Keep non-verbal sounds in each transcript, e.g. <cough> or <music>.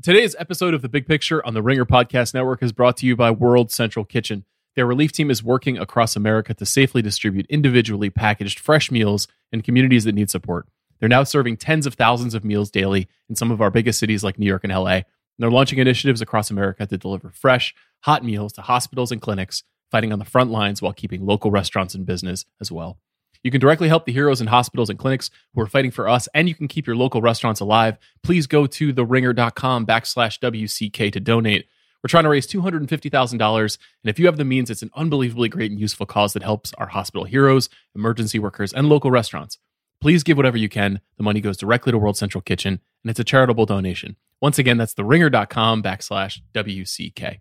Today's episode of The Big Picture on the Ringer Podcast Network is brought to you by World Central Kitchen. Their relief team is working across America to safely distribute individually packaged fresh meals in communities that need support. They're now serving tens of thousands of meals daily in some of our biggest cities like New York and LA. And they're launching initiatives across America to deliver fresh, hot meals to hospitals and clinics, fighting on the front lines while keeping local restaurants in business as well. You can directly help the heroes in hospitals and clinics who are fighting for us, and you can keep your local restaurants alive. Please go to theringer.com backslash WCK to donate. We're trying to raise $250,000. And if you have the means, it's an unbelievably great and useful cause that helps our hospital heroes, emergency workers, and local restaurants. Please give whatever you can. The money goes directly to World Central Kitchen, and it's a charitable donation. Once again, that's theringer.com backslash WCK.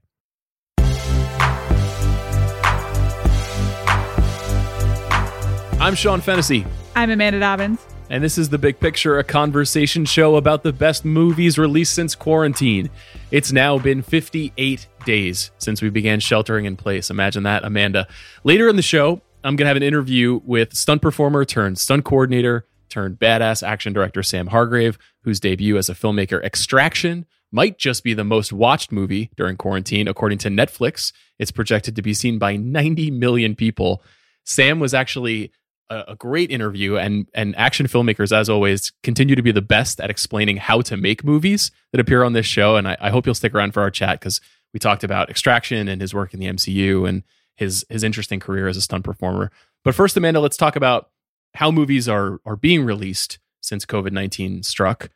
I'm Sean Fennessey. I'm Amanda Dobbins. And this is The Big Picture, a conversation show about the best movies released since quarantine. It's now been 58 days since we began sheltering in place. Imagine that, Amanda. Later in the show, I'm going to have an interview with stunt performer turned stunt coordinator turned badass action director Sam Hargrave, whose debut as a filmmaker, Extraction, might just be the most watched movie during quarantine. According to Netflix, it's projected to be seen by 90 million people. Sam was actually a, a great interview, and and action filmmakers, as always, continue to be the best at explaining how to make movies that appear on this show. And I, I hope you'll stick around for our chat because we talked about Extraction and his work in the MCU and his his interesting career as a stunt performer. But first, Amanda, let's talk about how movies are are being released since COVID nineteen struck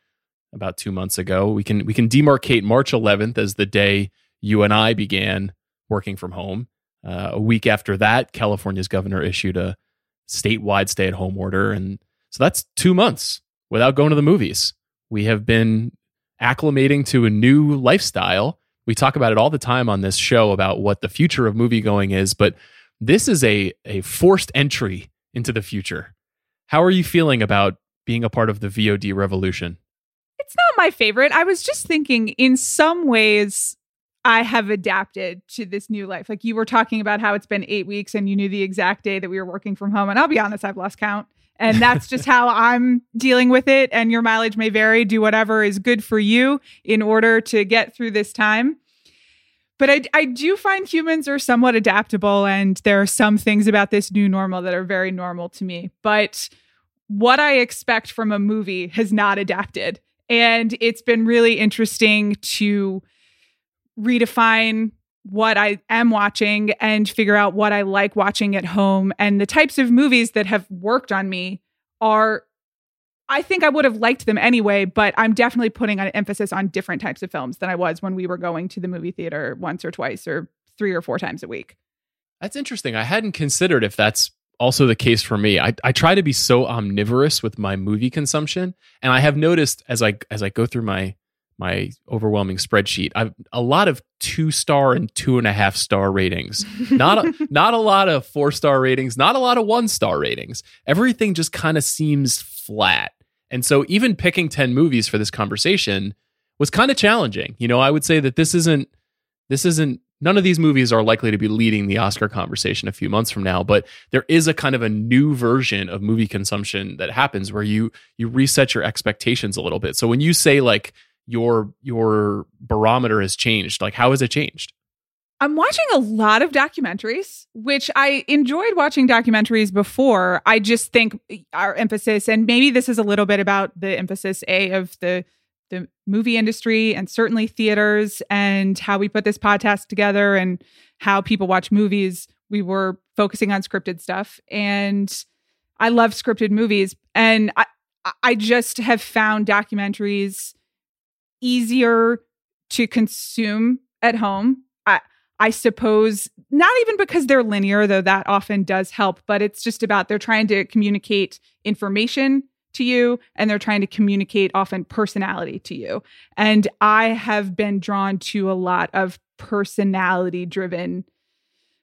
about two months ago. We can we can demarcate March 11th as the day you and I began working from home. Uh, a week after that, California's governor issued a statewide stay at home order. And so that's two months without going to the movies. We have been acclimating to a new lifestyle. We talk about it all the time on this show about what the future of movie going is, but this is a, a forced entry into the future. How are you feeling about being a part of the VOD revolution? It's not my favorite. I was just thinking, in some ways, I have adapted to this new life. Like you were talking about how it's been eight weeks and you knew the exact day that we were working from home. And I'll be honest, I've lost count. And that's just <laughs> how I'm dealing with it. And your mileage may vary. Do whatever is good for you in order to get through this time. But I, I do find humans are somewhat adaptable. And there are some things about this new normal that are very normal to me. But what I expect from a movie has not adapted. And it's been really interesting to redefine what I am watching and figure out what I like watching at home. And the types of movies that have worked on me are, I think I would have liked them anyway, but I'm definitely putting an emphasis on different types of films than I was when we were going to the movie theater once or twice or three or four times a week. That's interesting. I hadn't considered if that's also the case for me. I, I try to be so omnivorous with my movie consumption. And I have noticed as I as I go through my my overwhelming spreadsheet. I've a lot of two star and two and a half star ratings. <laughs> Not a, not a lot of four star ratings. Not a lot of one star ratings. Everything just kind of seems flat. And so even picking ten movies for this conversation was kind of challenging. You know, I would say that this isn't this isn't none of these movies are likely to be leading the Oscar conversation a few months from now, but there is a kind of a new version of movie consumption that happens where you you reset your expectations a little bit. So when you say like your your barometer has changed? Like how has it changed? I'm watching a lot of documentaries, which I enjoyed watching documentaries before. I just think our emphasis, and maybe this is a little bit about the emphasis a of the the movie industry and certainly theaters and how we put this podcast together and how people watch movies. We were focusing on scripted stuff, and I love scripted movies, and I I just have found documentaries easier to consume at home. I, I suppose not even because they're linear, though that often does help, but it's just about they're trying to communicate information to you and they're trying to communicate often personality to you. And I have been drawn to a lot of personality driven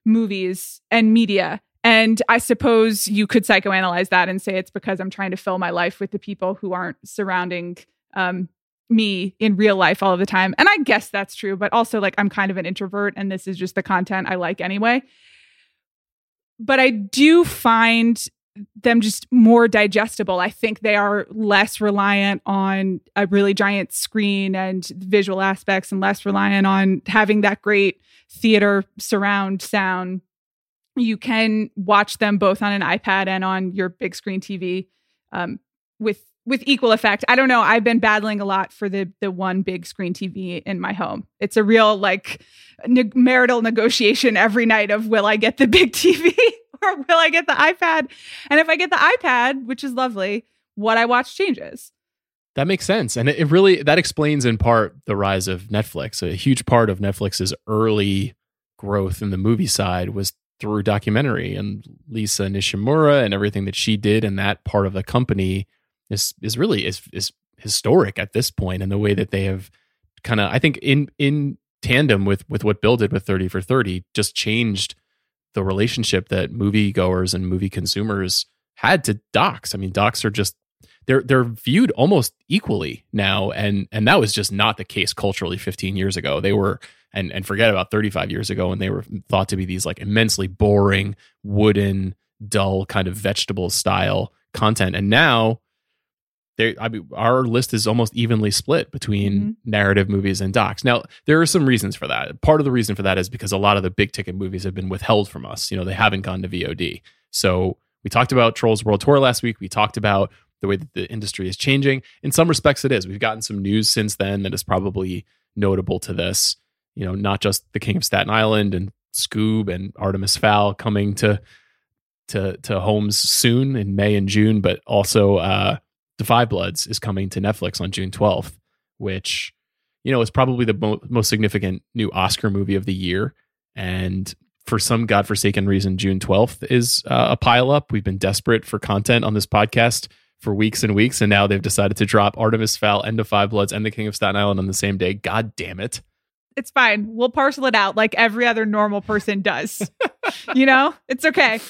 movies and media. And I suppose you could psychoanalyze that and say it's because I'm trying to fill my life with the people who aren't surrounding um, me in real life all of the time. And I guess that's true, but also like I'm kind of an introvert and this is just the content I like anyway. But I do find them just more digestible. I think they are less reliant on a really giant screen and visual aspects and less reliant on having that great theater surround sound. You can watch them both on an iPad and on your big screen TV um, with with equal effect. I don't know. I've been battling a lot for the the one big screen TV in my home. It's a real like ne- marital negotiation every night of will I get the big <laughs> TV or will I get the iPad? And if I get the iPad, which is lovely, what I watch changes. That makes sense. And it really that explains in part the rise of Netflix. A huge part of Netflix's early growth in the movie side was through documentary and Lisa Nishimura and everything that she did in that part of the company is is really is is historic at this point and the way that they have kind of I think in in tandem with with what Bill did with 30 for 30 just changed the relationship that moviegoers and movie consumers had to docs. I mean, docs are just they're they're viewed almost equally now and and that was just not the case culturally 15 years ago. They were and and forget about 35 years ago when they were thought to be these like immensely boring, wooden, dull kind of vegetable style content. And now there I mean, our list is almost evenly split between mm-hmm. narrative movies and docs. Now, there are some reasons for that. Part of the reason for that is because a lot of the big ticket movies have been withheld from us. You know, they haven't gone to VOD. So we talked about Trolls World Tour last week. We talked about the way that the industry is changing. In some respects, it is. We've gotten some news since then that is probably notable to this. You know, not just the King of Staten Island and Scoob and Artemis Fowl coming to to to homes soon in May and June, but also uh, 5 Bloods is coming to Netflix on June 12th, which, you know, is probably the mo- most significant new Oscar movie of the year. And for some godforsaken reason, June 12th is uh, a pile up. We've been desperate for content on this podcast for weeks and weeks. And now they've decided to drop Artemis Fowl, of Five Bloods, and The King of Staten Island on the same day. God damn it. It's fine. We'll parcel it out like every other normal person does. <laughs> you know, it's okay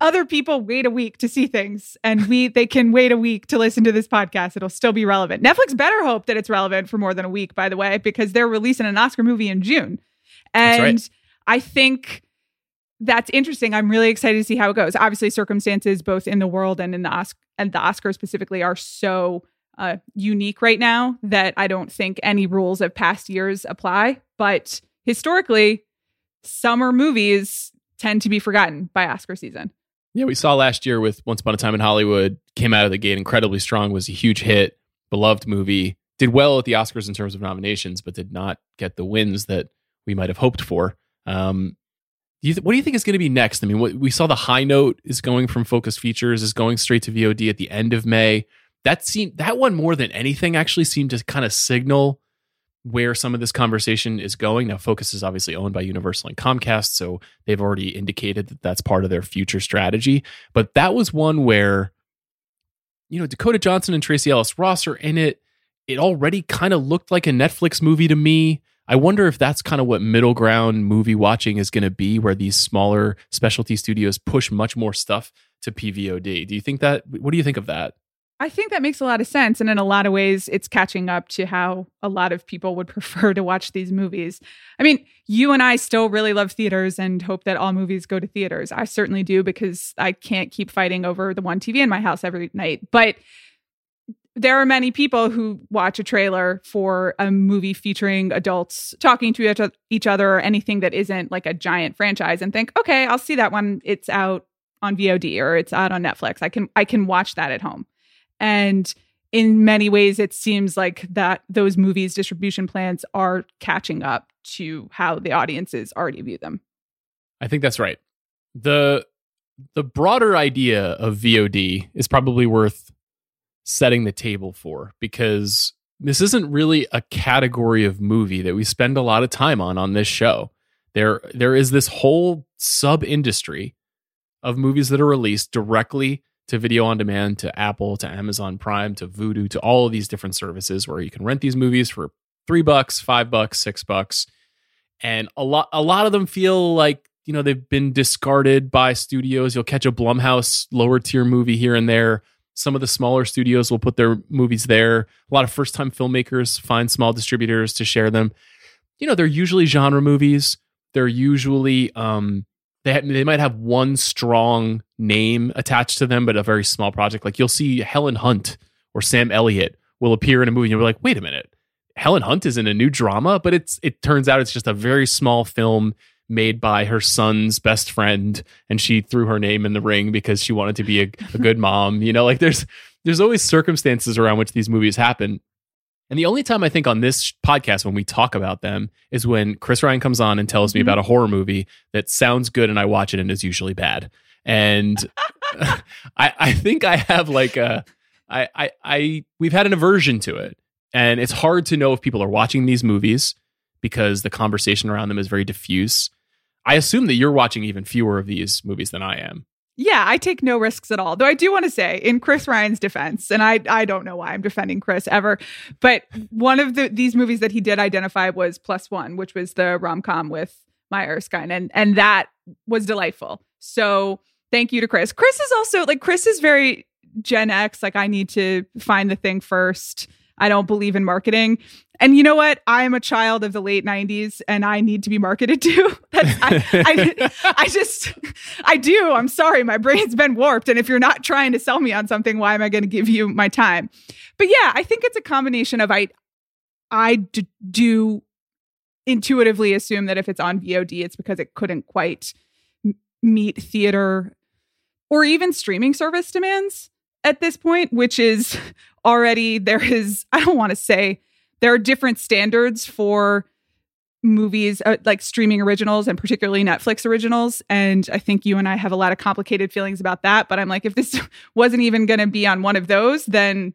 other people wait a week to see things and we they can wait a week to listen to this podcast. It'll still be relevant. Netflix better hope that it's relevant for more than a week by the way because they're releasing an oscar movie in june. And right. i think that's interesting. I'm really excited to see how it goes. Obviously circumstances both in the world and in the oscar and the oscar specifically are so uh, unique right now that i don't think any rules of past years apply. But historically summer movies tend to be forgotten by Oscar season. Yeah, we saw last year with Once Upon a Time in Hollywood, came out of the gate incredibly strong, was a huge hit, beloved movie, did well at the Oscars in terms of nominations, but did not get the wins that we might have hoped for. Um, do you th- what do you think is going to be next? I mean, what, we saw the high note is going from Focus Features, is going straight to VOD at the end of May. That seemed that one more than anything actually seemed to kind of signal where some of this conversation is going. Now, Focus is obviously owned by Universal and Comcast, so they've already indicated that that's part of their future strategy. But that was one where, you know, Dakota Johnson and Tracee Ellis Ross are in it. It already kind of looked like a Netflix movie to me. I wonder if that's kind of what middle ground movie watching is going to be, where these smaller specialty studios push much more stuff to PVOD. Do you think that? What do you think of that? I think that makes a lot of sense. And in a lot of ways, it's catching up to how a lot of people would <laughs> prefer to watch these movies. I mean, you and I still really love theaters and hope that all movies go to theaters. I certainly do because I can't keep fighting over the one TV in my house every night. But there are many people who watch a trailer for a movie featuring adults talking to each other or anything that isn't like a giant franchise and think, okay, I'll see that one. It's out on VOD or it's out on Netflix. I can I can watch that at home. And in many ways, it seems like that those movies' distribution plans are catching up to how the audiences already view them. I think that's right. the The broader idea of VOD is probably worth setting the table for because this isn't really a category of movie that we spend a lot of time on on this show. There, there is this whole sub industry of movies that are released directly to video on demand to Apple to Amazon Prime to Vudu to all of these different services where you can rent these movies for three bucks, five bucks, six bucks, and a lot a lot of them feel like you know they've been discarded by studios. You'll catch a Blumhouse lower tier movie here and there. Some of the smaller studios will put their movies there. A lot of first time filmmakers find small distributors to share them. You know, they're usually genre movies. They're usually um, they have, they might have one strong name attached to them, but a very small project. Like you'll see Helen Hunt or Sam Elliott will appear in a movie, and you're like, wait a minute, Helen Hunt is in a new drama, but it's it turns out it's just a very small film made by her son's best friend, and she threw her name in the ring because she wanted to be a, a good <laughs> mom. You know, like there's there's always circumstances around which these movies happen. And the only time I think on this podcast when we talk about them is when Chris Ryan comes on and tells me mm-hmm. about a horror movie that sounds good and I watch it and is usually bad. And I, I think I have like a, I, I, I, we've had an aversion to it. And it's hard to know if people are watching these movies because the conversation around them is very diffuse. I assume that you're watching even fewer of these movies than I am. Yeah, I take no risks at all. Though I do want to say, in Chris Ryan's defense, and I I don't know why I'm defending Chris ever, but one of the these movies that he did identify was Plus One, which was the rom com with Maya Erskine, and and that was delightful. So thank you to Chris. Chris is also like Chris is very Gen X. Like I need to find the thing first. I don't believe in marketing. And you know what? I am a child of the late 90s and I need to be marketed to. <laughs> I, I, I just, I do. I'm sorry. My brain's been warped. And if you're not trying to sell me on something, why am I going to give you my time? But yeah, I think it's a combination of I, I d- do intuitively assume that if it's on VOD, it's because it couldn't quite meet theater or even streaming service demands at this point, which is <laughs> already there is, <laughs> I don't want to say there are different standards for movies uh, like streaming originals and particularly Netflix originals. And I think you and I have a lot of complicated feelings about that. But I'm like, if this <laughs> wasn't even going to be on one of those, then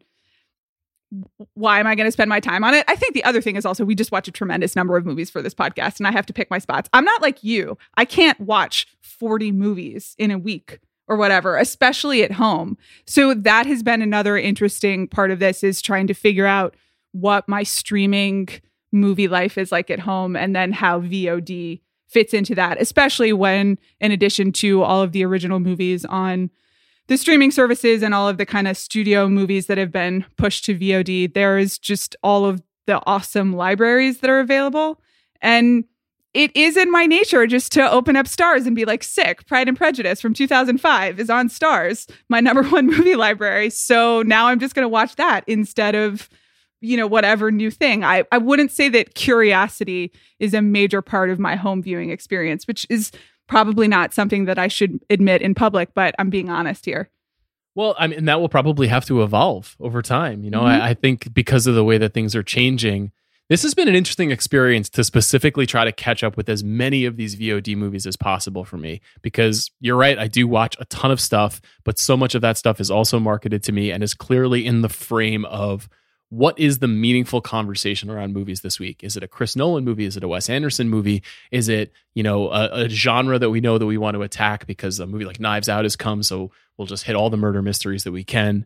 why am I going to spend my time on it? I think the other thing is also we just watch a tremendous number of movies for this podcast and I have to pick my spots. I'm not like you. I can't watch 40 movies in a week or whatever, especially at home. So that has been another interesting part of this is trying to figure out what my streaming movie life is like at home and then how VOD fits into that, especially when in addition to all of the original movies on the streaming services and all of the kind of studio movies that have been pushed to VOD, there is just all of the awesome libraries that are available. And it is in my nature just to open up Starz and be like, sick. Pride and Prejudice from 2005 is on Starz my number <laughs> one movie library. So now I'm just going to watch that instead of, you know, whatever new thing. I, I wouldn't say that curiosity is a major part of my home viewing experience, which is probably not something that I should admit in public, but I'm being honest here. Well, I mean, that will probably have to evolve over time. You know, mm-hmm. I, I think because of the way that things are changing, this has been an interesting experience to specifically try to catch up with as many of these VOD movies as possible for me because you're right, I do watch a ton of stuff, but so much of that stuff is also marketed to me and is clearly in the frame of what is the meaningful conversation around movies this week? Is it a Chris Nolan movie? Is it a Wes Anderson movie? Is it, you know, a, a genre that we know that we want to attack because a movie like Knives Out has come, so we'll just hit all the murder mysteries that we can.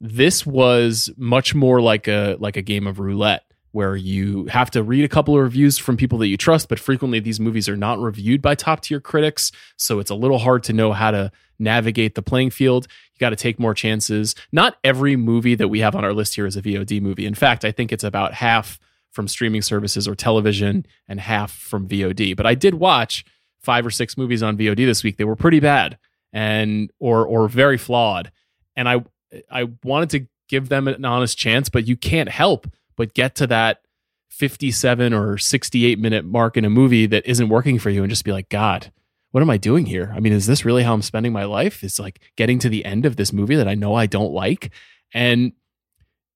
This was much more like a like a game of roulette where you have to read a couple of reviews from people that you trust, but frequently these movies are not reviewed by top tier critics. So it's a little hard to know how to navigate the playing field. You got to take more chances. Not every movie that we have on our list here is a VOD movie. In fact, I think it's about half from streaming services or television and half from VOD. But I did watch five or six movies on VOD this week. They were pretty bad and or or very flawed. And I I wanted to give them an honest chance, but you can't help but get to that 57 or 68 minute mark in a movie that isn't working for you and just be like, God, what am I doing here? I mean, is this really how I'm spending my life? It's like getting to the end of this movie that I know I don't like. And,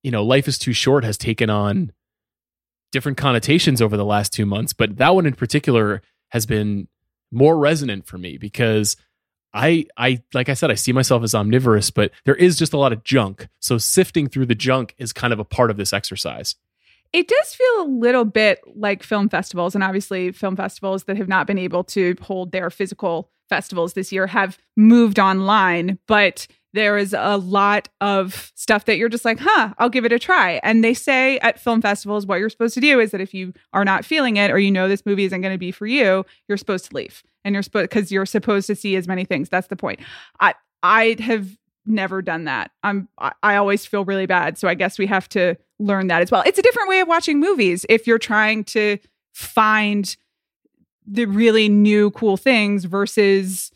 you know, Life is Too Short has taken on different connotations over the last two months, but that one in particular has been more resonant for me because I I like I said I see myself as omnivorous, but there is just a lot of junk. So sifting through the junk is kind of a part of this exercise. It does feel a little bit like film festivals and obviously film festivals that have not been able to hold their physical festivals this year have moved online, but there is a lot of stuff that you're just like, huh, I'll give it a try. And they say at film festivals, what you're supposed to do is that if you are not feeling it or you know this movie isn't going to be for you, you're supposed to leave. And you're supposed because you're supposed to see as many things. That's the point. I I have never done that. I'm I, I always feel really bad. So I guess we have to learn that as well. It's a different way of watching movies if you're trying to find the really new cool things versus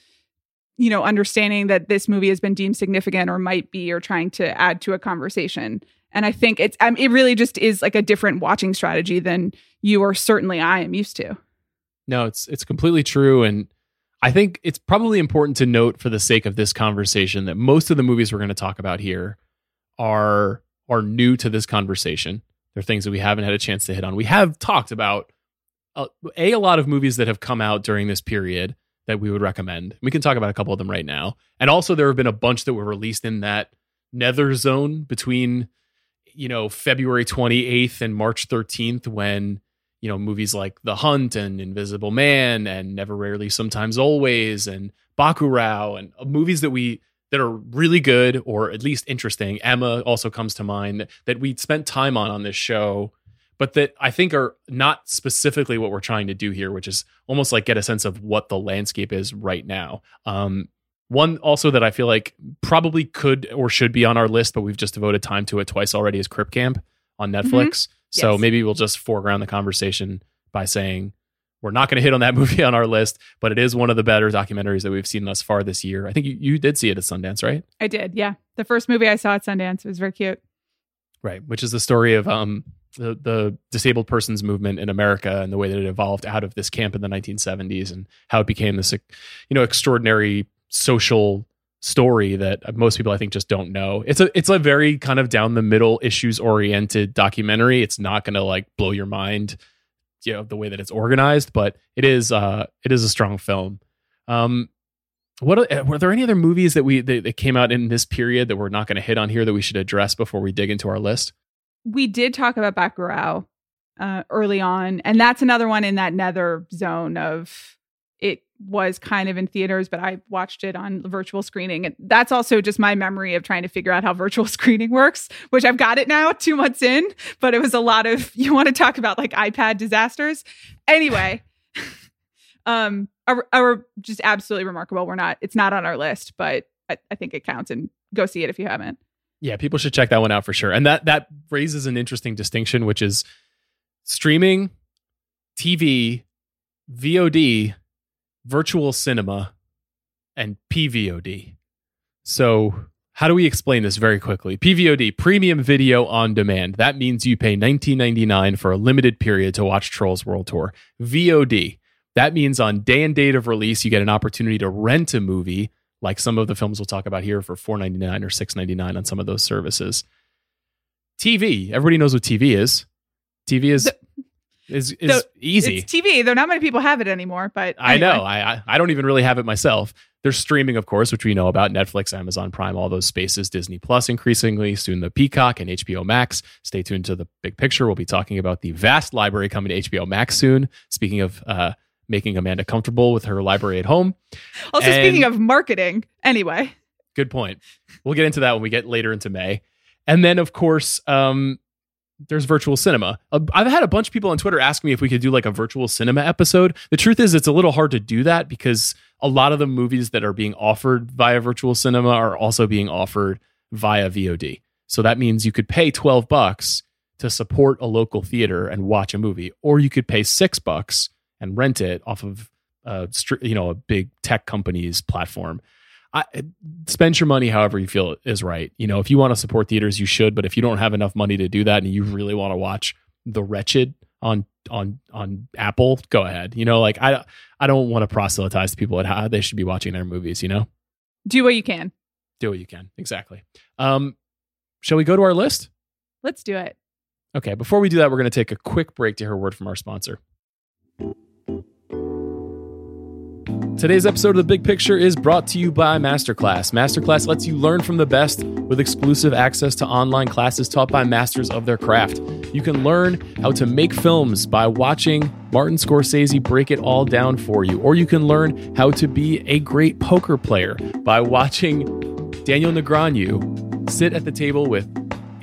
you know, understanding that this movie has been deemed significant or might be or trying to add to a conversation. And I think it's um, it really just is like a different watching strategy than you or certainly I am used to. No, it's it's completely true and I think it's probably important to note for the sake of this conversation that most of the movies we're going to talk about here are are new to this conversation. They're things that we haven't had a chance to hit on. We have talked about uh, a a lot of movies that have come out during this period that we would recommend. We can talk about a couple of them right now. And also there have been a bunch that were released in that nether zone between you know February 28th and March 13th when you know movies like The Hunt and Invisible Man and Never Rarely Sometimes Always and Bacurau and uh, movies that we that are really good or at least interesting. Emma also comes to mind that we spent time on on this show, but that I think are not specifically what we're trying to do here, which is almost like get a sense of what the landscape is right now. Um, one also that I feel like probably could or should be on our list, but we've just devoted time to it twice already is Crip Camp on Netflix. Mm-hmm. So yes. maybe we'll just foreground the conversation by saying we're not going to hit on that <laughs> movie on our list, but it is one of the better documentaries that we've seen thus far this year. I think you, you did see it at Sundance, right? I did, yeah. The first movie I saw at Sundance was very cute. Right, which is the story of um, the, the disabled persons movement in America and the way that it evolved out of this camp in the 1970s and how it became this, you know, extraordinary social story that most people I think just don't know. It's a it's a very kind of down the middle issues oriented documentary. It's not going to like blow your mind you know the way that it's organized, but it is uh it is a strong film. Um, what uh, were there any other movies that we that, that came out in this period that we're not going to hit on here that we should address before we dig into our list? We did talk about Bacurau uh, early on, and that's another one in that nether zone of was kind of in theaters, but I watched it on virtual screening. And that's also just my memory of trying to figure out how virtual <laughs> screening works, which I've got it now two months in, but it was a lot of, <laughs> you want to talk about like iPad disasters. Anyway, <laughs> um, are, just absolutely remarkable. We're not, it's not on our list, but I, I think it counts and go see it if you haven't. Yeah, people should check that one out for sure. And that, that raises an interesting distinction, which is streaming, TV, VOD, virtual cinema, and PVOD. So, how do we explain this very quickly? PVOD, premium video on demand. That means you pay $19.99 for a limited period to watch Trolls World Tour. VOD, that means on day and date of release, you get an opportunity to rent a movie, like some of the films we'll talk about here for $4.99 or $6.99 on some of those services. TV, everybody knows what TV is. TV is is is so easy. It's TV, though not many people have it anymore. But anyway. I know I I don't even really have it myself. There's streaming, of course, which we know about Netflix, Amazon Prime, all those spaces, Disney Plus, increasingly soon the Peacock and HBO Max. Stay tuned to the big picture. We'll be talking about the vast library coming to HBO Max soon. Speaking of uh, making Amanda comfortable with her library at home. Also, and, speaking of marketing, anyway. Good point. We'll get into that when we get later into May. And then, of course, um, there's virtual cinema. Uh, I've had a bunch of people on Twitter ask me if we could do like a virtual cinema episode. The truth is, it's a little hard to do that because a lot of the movies that are being offered via virtual cinema are also being offered via VOD. So that means you could pay 12 bucks to support a local theater and watch a movie, or you could pay six bucks and rent it off of, uh, you know, a big tech company's platform. I, spend your money however you feel is right. You know, if you want to support theaters, you should. But if you don't have enough money to do that, and you really want to watch The Wretched on on on Apple, go ahead. You know, like I I don't want to proselytize people at how they should be watching their movies. You know, do what you can. Do what you can. Exactly. Um, shall we go to our list? Let's do it. Okay. Before we do that, we're going to take a quick break to hear a word from our sponsor. Today's episode of The Big Picture is brought to you by Masterclass. Masterclass lets you learn from the best with exclusive access to online classes taught by masters of their craft. You can learn how to make films by watching Martin Scorsese break it all down for you, or you can learn how to be a great poker player by watching Daniel Negreanu sit at the table with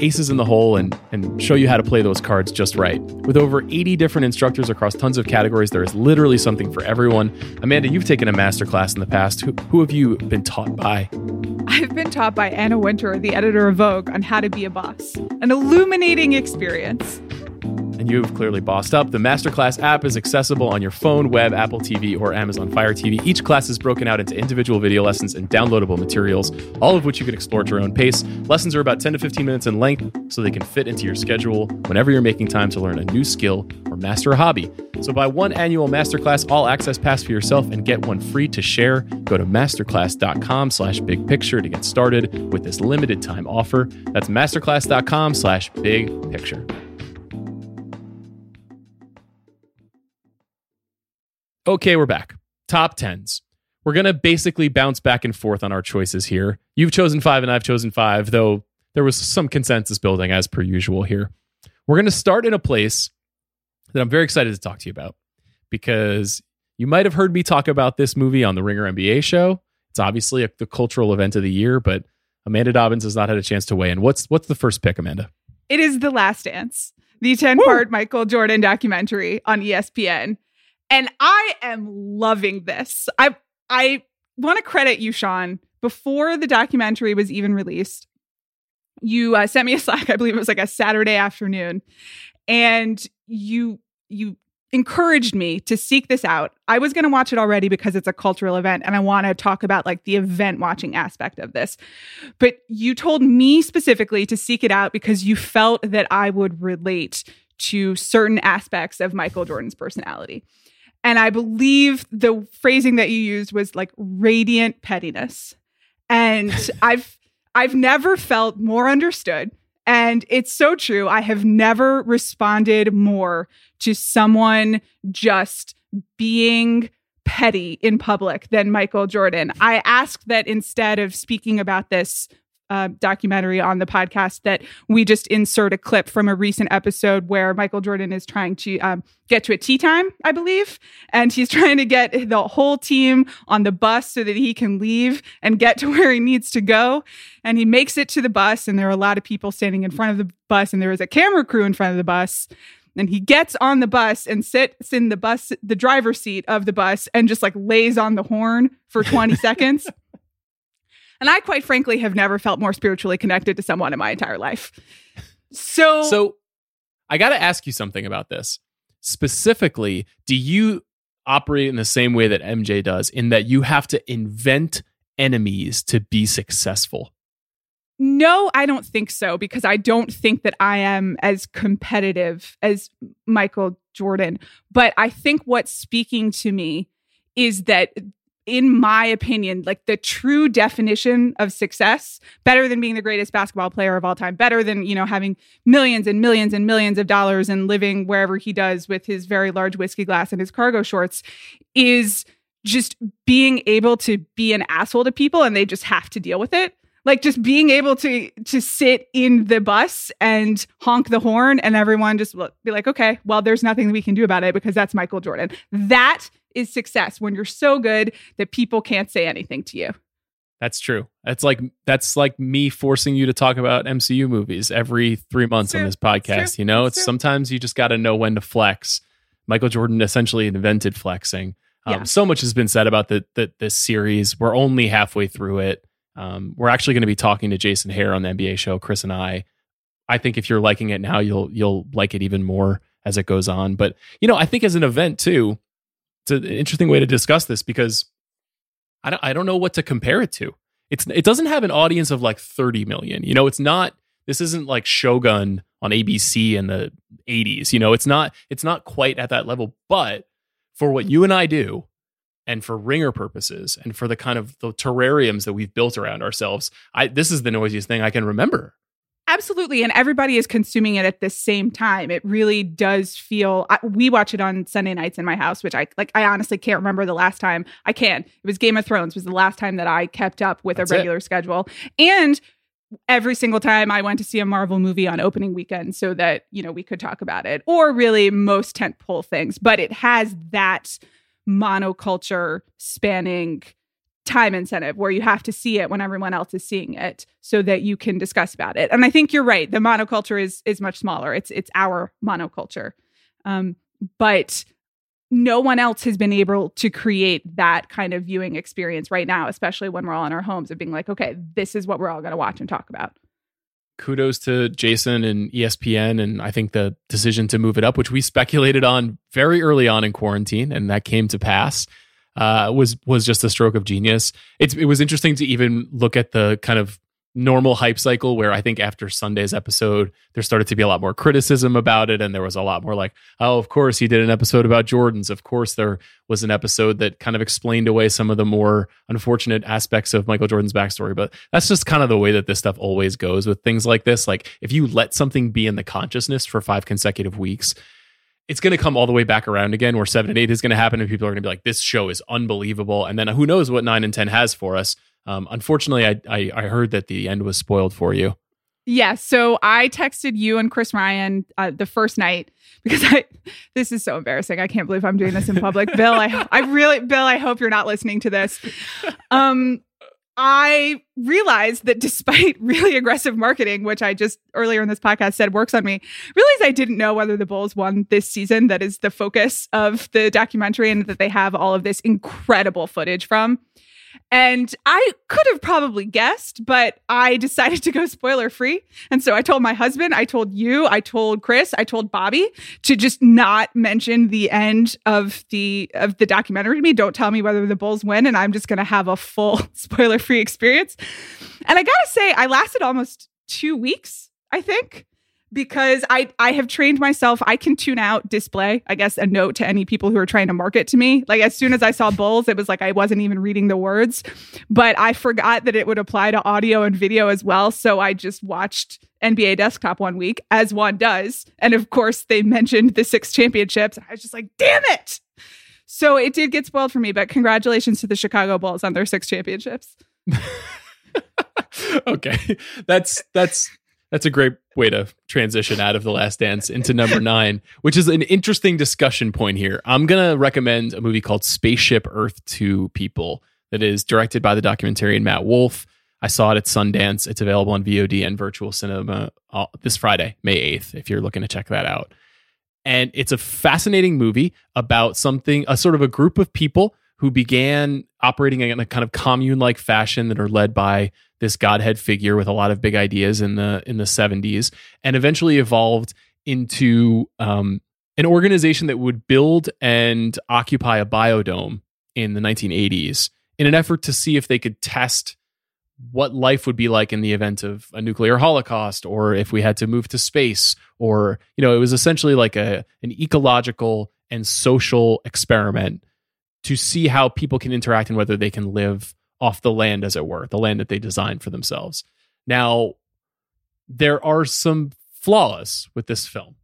aces in the hole and, and show you how to play those cards just right. With over 80 different instructors across tons of categories, there is literally something for everyone. Amanda, you've taken a master class in the past. Who, who have you been taught by? I've been taught by Anna Wintour, the editor of Vogue, on how to be a boss. An illuminating experience. And you've clearly bossed up. The Masterclass app is accessible on your phone, web, Apple TV, or Amazon Fire TV. Each class is broken out into individual video lessons and downloadable materials, all of which you can explore at your own pace. Lessons are about 10 to 15 minutes in length, so they can fit into your schedule whenever you're making time to learn a new skill or master a hobby. So buy one annual Masterclass all access pass for yourself and get one free to share. Go to masterclass.com slash big picture to get started with this limited time offer. That's masterclass.com slash big picture. Okay, we're back. Top tens. We're going to basically bounce back and forth on our choices here. You've chosen five and I've chosen five, though there was some consensus building as per usual here. We're going to start in a place that I'm very excited to talk to you about because you might have heard me talk about this movie on the Ringer NBA show. It's obviously a, the cultural event of the year, but Amanda Dobbins has not had a chance to weigh in. What's what's the first pick, Amanda? It is The Last Dance, the 10 part Michael Jordan documentary on ESPN and I am loving this. I I want to credit you, Sean. Before the documentary was even released, you uh, sent me a Slack. I believe it was like a Saturday afternoon, and you you encouraged me to seek this out. I was going to watch it already because it's a cultural event and I want to talk about like the event watching aspect of this. But you told me specifically to seek it out because you felt that I would relate to certain aspects of Michael Jordan's personality. And I believe the phrasing that you used was like radiant pettiness. And <laughs> I've I've never felt more understood. And it's so true. I have never responded more to someone just being petty in public than Michael Jordan. I ask that instead of speaking about this uh, documentary on the podcast that we just insert a clip from a recent episode where Michael Jordan is trying to um, get to a tea time, I believe, and he's <laughs> trying to get the whole team on the bus so that he can leave and get to <laughs> where he needs to go. And he makes it to the bus, and there are a lot of people standing in front of the bus, and there is a camera crew in front of the bus. And he gets on the bus and sits in the bus, the driver's seat of the bus, and just like lays on the horn for 20 <laughs> seconds. And I, quite frankly, have never felt more spiritually connected to someone in my entire life. So, so I got to ask you something about this. Specifically, do you operate in the same way that MJ does, in that you have to invent enemies to be successful? No, I don't think so because I don't think that I am as competitive as Michael Jordan. But I think what's speaking to me is that in my opinion, like the true definition of success, better than being the greatest basketball player of all time, better than, you know, having millions and millions and millions of dollars and living wherever he does with his very large whiskey glass and his cargo shorts, is just being able to be an asshole to people and they just have to deal with it. Like just being able to to sit in the bus and honk the horn and everyone just be like, okay, well, there's nothing we can do about it because that's Michael Jordan. That is success when you're so good that people can't say anything to you. That's true. That's like that's like me forcing you to talk about MCU movies every three months on this podcast. You know, it's, it's sometimes you just got to know when to flex. Michael Jordan essentially invented flexing. Um, yeah. So much has been said about the, the this series. We're only halfway through it. Um, we're actually going to be talking to Jason Hehir on the NBA show. Chris and I. I think if you're liking it now, you'll you'll like it even more as it goes on. But you know, I think as an event too, it's an interesting way to discuss this because I don't I don't know what to compare it to. It's it doesn't have an audience of like 30 million. You know, it's not this isn't like Shogun on ABC in the 80s. You know, it's not it's not quite at that level, but for what you and I do and for ringer purposes and for the kind of the terrariums that we've built around ourselves, I this is the noisiest thing I can remember. Absolutely. And everybody is consuming it at the same time. It really does feel I, we watch it on Sunday nights in my house, which I like I honestly can't remember the last time I can. It was Game of Thrones was the last time that I kept up with That's a regular it. schedule. And every single time I went to see a Marvel movie on opening weekend so that, you know, we could talk about it. Or really most tentpole things, but it has that monoculture spanning time incentive where you have to see it when everyone else is seeing it so that you can discuss about it. And I think you're right. The monoculture is is much smaller. It's it's our monoculture. Um, but no one else has been able to create that kind of viewing experience right now, especially when we're all in our homes of being like, okay, this is what we're all going to watch and talk about. kudos to Jason and ESPN, and I think the decision to move it up, which we speculated on very early on in quarantine, and that came to pass, uh, was was just a stroke of genius. It's, it was interesting to even look at the kind of normal hype cycle where I think after Sunday's episode, there started to be a lot more criticism about it. And there was a lot more like, oh, of course, he did an episode about Jordans. Of course, there was an episode that kind of explained away some of the more unfortunate aspects of Michael Jordan's backstory. But that's just kind of the way that this stuff always goes with things like this. Like, if you let something be in the consciousness for five consecutive weeks, it's going to come all the way back around again where seven and eight is going to happen and people are going to be like this show is unbelievable and then who knows what nine and ten has for us um, unfortunately, I, I, I heard that the end was spoiled for you. Yeah, so I texted you and Chris Ryan uh, the first night because I <laughs> this is so embarrassing. I can't believe I'm doing this in public. Bill, I I really Bill, I hope you're not listening to this. Um I realized that despite <laughs> really aggressive marketing, which I just earlier in this podcast said works on me, realized I didn't know whether the Bulls won this season. That is the focus of the documentary, and that they have all of this incredible footage from. And I could have probably guessed, but I decided to go spoiler free. And so I told my husband, I told you, I told Chris, I told Bobby to just not mention the end of the of the documentary to me. Don't tell me whether the Bulls win, and I'm just gonna have a full <laughs> spoiler free experience. And I gotta say, I lasted almost two weeks, I think because I I have trained myself. I can tune out display. I guess a note to any people who are trying to market to me. Like as soon as I saw bulls, it was like I wasn't even reading the words, but I forgot that it would apply to audio and video as well. So I just watched NBA Desktop one week, as one does, and of course they mentioned the six championships. I was just like, damn it. So it did get spoiled for me, but congratulations to the Chicago Bulls on their six championships. <laughs> okay. That's that's that's a great way to transition out of The Last Dance into number <laughs> nine, which is an interesting discussion point here. I'm going to recommend a movie called Spaceship Earth to people that is directed by the documentarian Matt Wolf. I saw it at Sundance. It's available on VOD and virtual cinema uh, this Friday, May 8th, if you're looking to check that out. And it's a fascinating movie about something, a sort of a group of people who began operating in a kind of commune like fashion that are led by this godhead figure with a lot of big ideas in the in the 70s and eventually evolved into um, an organization that would build and occupy a biodome in the 1980s in an effort to see if they could test what life would be like in the event of a nuclear holocaust or if we had to move to space or you know it was essentially like a an ecological and social experiment to see how people can interact and whether they can live off the land, as it were, the land that they designed for themselves. Now, there are some flaws with this film.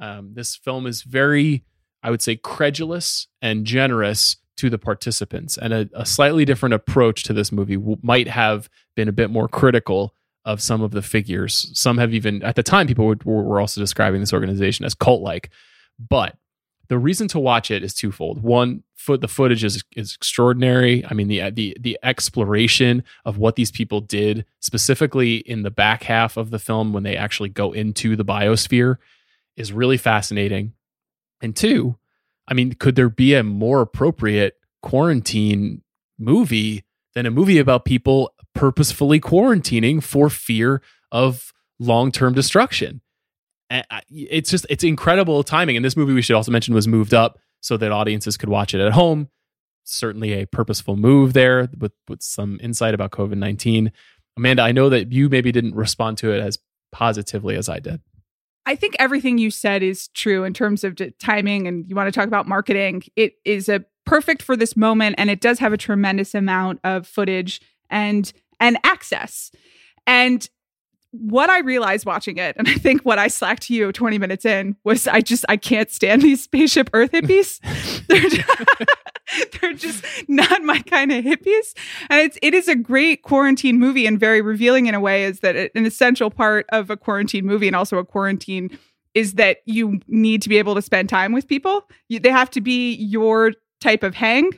Um, this film is very, I would say, credulous and generous to the participants, and a, a slightly different approach to this movie w- might have been a bit more critical of some of the figures. Some have even, at the time, people were, were also describing this organization as cult like. But the reason to watch it is twofold. One, foot the footage is is extraordinary. I mean the uh, the the exploration of what these people did specifically in the back half of the film when they actually go into the biosphere is really fascinating. And two, I mean, could there be a more appropriate quarantine movie than a movie about people purposefully quarantining for fear of long-term destruction? It's just it's incredible timing. And this movie we should also mention was moved up so that audiences could watch it at home. Certainly a purposeful move there with with some insight about COVID nineteen. Amanda, I know that you maybe didn't respond to it as positively as I did. I think everything you said is true in terms of timing, and you want to talk about marketing. It is a perfect for this moment, and it does have a tremendous amount of footage and and access. And what I realized watching it, and I think what I slacked you 20 minutes in was I just I can't stand these spaceship Earth hippies. <laughs> they're, just, <laughs> they're just not my kind of hippies. And it's it is a great quarantine movie and very revealing in a way is that an essential part of a quarantine movie and also a quarantine is that you need to be able to spend time with people. You, they have to be your type of hang.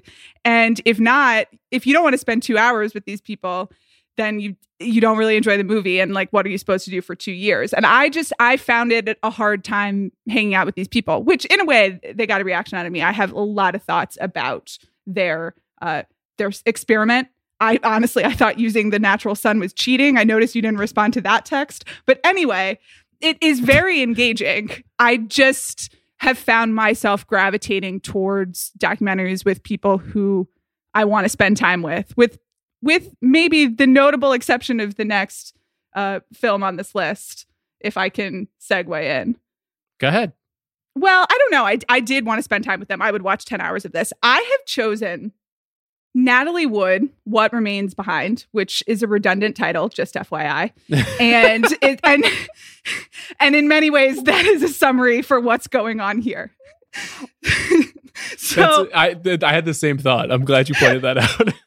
And if not, if you don't want to spend two hours with these people, then you you don't really enjoy the movie and like what are you supposed to do for 2 years and i just i found it a hard time hanging out with these people which in a way they got a reaction out of me i have a lot of thoughts about their uh their experiment I honestly I thought using the natural sun was cheating. I noticed you didn't respond to that text. But anyway, it is very engaging. I just have found myself gravitating towards documentaries with people who I want to spend time with, with with maybe the notable exception of the next uh, film on this list, if I can segue in. Go ahead. Well, I don't know. I, I did want to spend time with them. I would watch 10 hours of this. I have chosen Natalie Wood, What Remains Behind, which is a redundant title, just FYI. and <laughs> it, and and in many ways that is a summary for what's going on here. <laughs> so I I had the same thought. I'm glad you pointed that out. <laughs>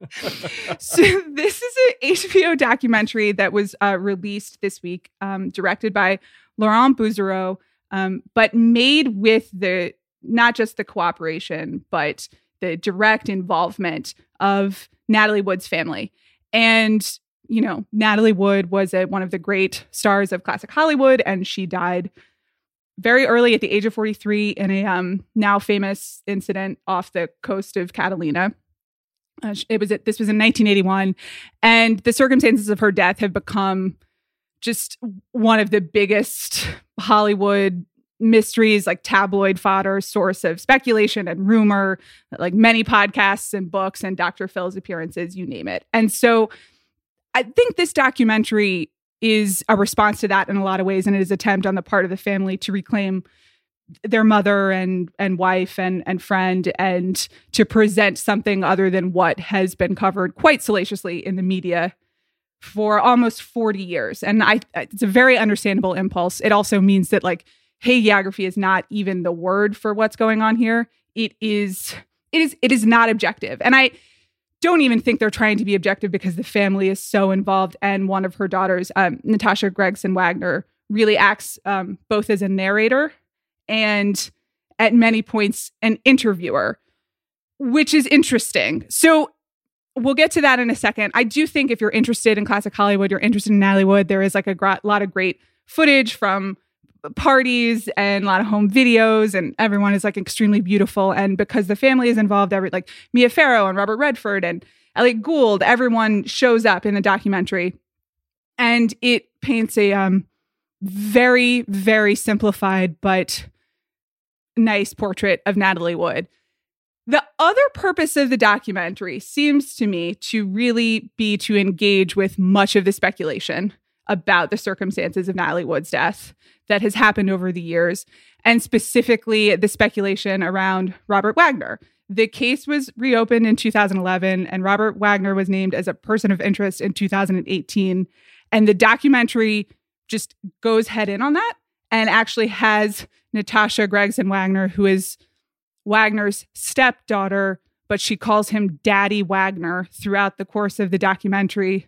<laughs> so this is an HBO documentary that was uh, released this week, um, directed by Laurent Bouzereau, um, but made with the not just the cooperation, but the direct involvement of Natalie Wood's family. And, you know, Natalie Wood was a, one of the great stars of classic Hollywood, and she died very early at the age of 43 in a um, now famous incident off the coast of Catalina. Uh, it was this was in 1981, and the circumstances of her death have become just one of the biggest Hollywood mysteries like tabloid fodder source of speculation and rumor like many podcasts and books and dr phil's appearances you name it. And so i think this documentary is a response to that in a lot of ways and it is an attempt on the part of the family to reclaim their mother and and wife and and friend and to present something other than what has been covered quite salaciously in the media for almost 40 years and i it's a very understandable impulse it also means that like hagiography is not even the word for what's going on here. It is it is it is not objective. And I don't even think they're trying to be objective because the family is so involved and one of her daughters, um, Natasha Gregson Wagner, really acts um, both as a narrator and at many points an interviewer, which is interesting. So we'll get to that in a second. I do think if you're interested in classic Hollywood, you're interested in Hollywood, there is like a gra- lot of great footage from parties and a lot of home videos and everyone is like extremely beautiful and because the family is involved every like Mia Farrow and Robert Redford and Elliott Gould everyone shows up in the documentary and it paints a um very very simplified but nice portrait of Natalie Wood the other purpose of the documentary seems to me to really be to engage with much of the speculation about the circumstances of Natalie Wood's death that has happened over the years, and specifically the speculation around Robert Wagner. The case was reopened in 2011, and Robert Wagner was named as a person of interest in 2018. And the documentary just goes head in on that and actually has Natasha Gregson Wagner, who is Wagner's stepdaughter, but she calls him Daddy Wagner throughout the course of the documentary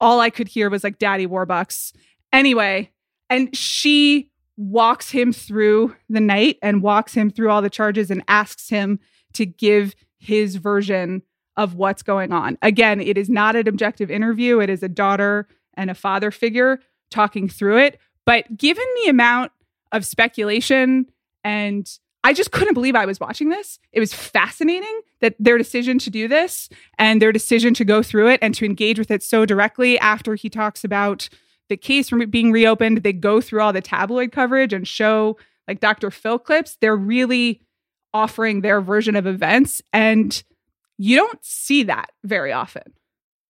all I could hear was like Daddy Warbucks. Anyway, and she walks him through the night and walks him through all the charges and asks him to give his version of what's going on. Again, it is not an objective interview, it is a daughter and a father figure talking through it. But given the amount of speculation and I just couldn't believe I was watching this. It was fascinating that their decision to do this and their decision to go through it and to engage with it so directly after he talks about the case being reopened. They go through all the tabloid coverage and show like Dr. Phil clips. They're really offering their version of events. And you don't see that very often.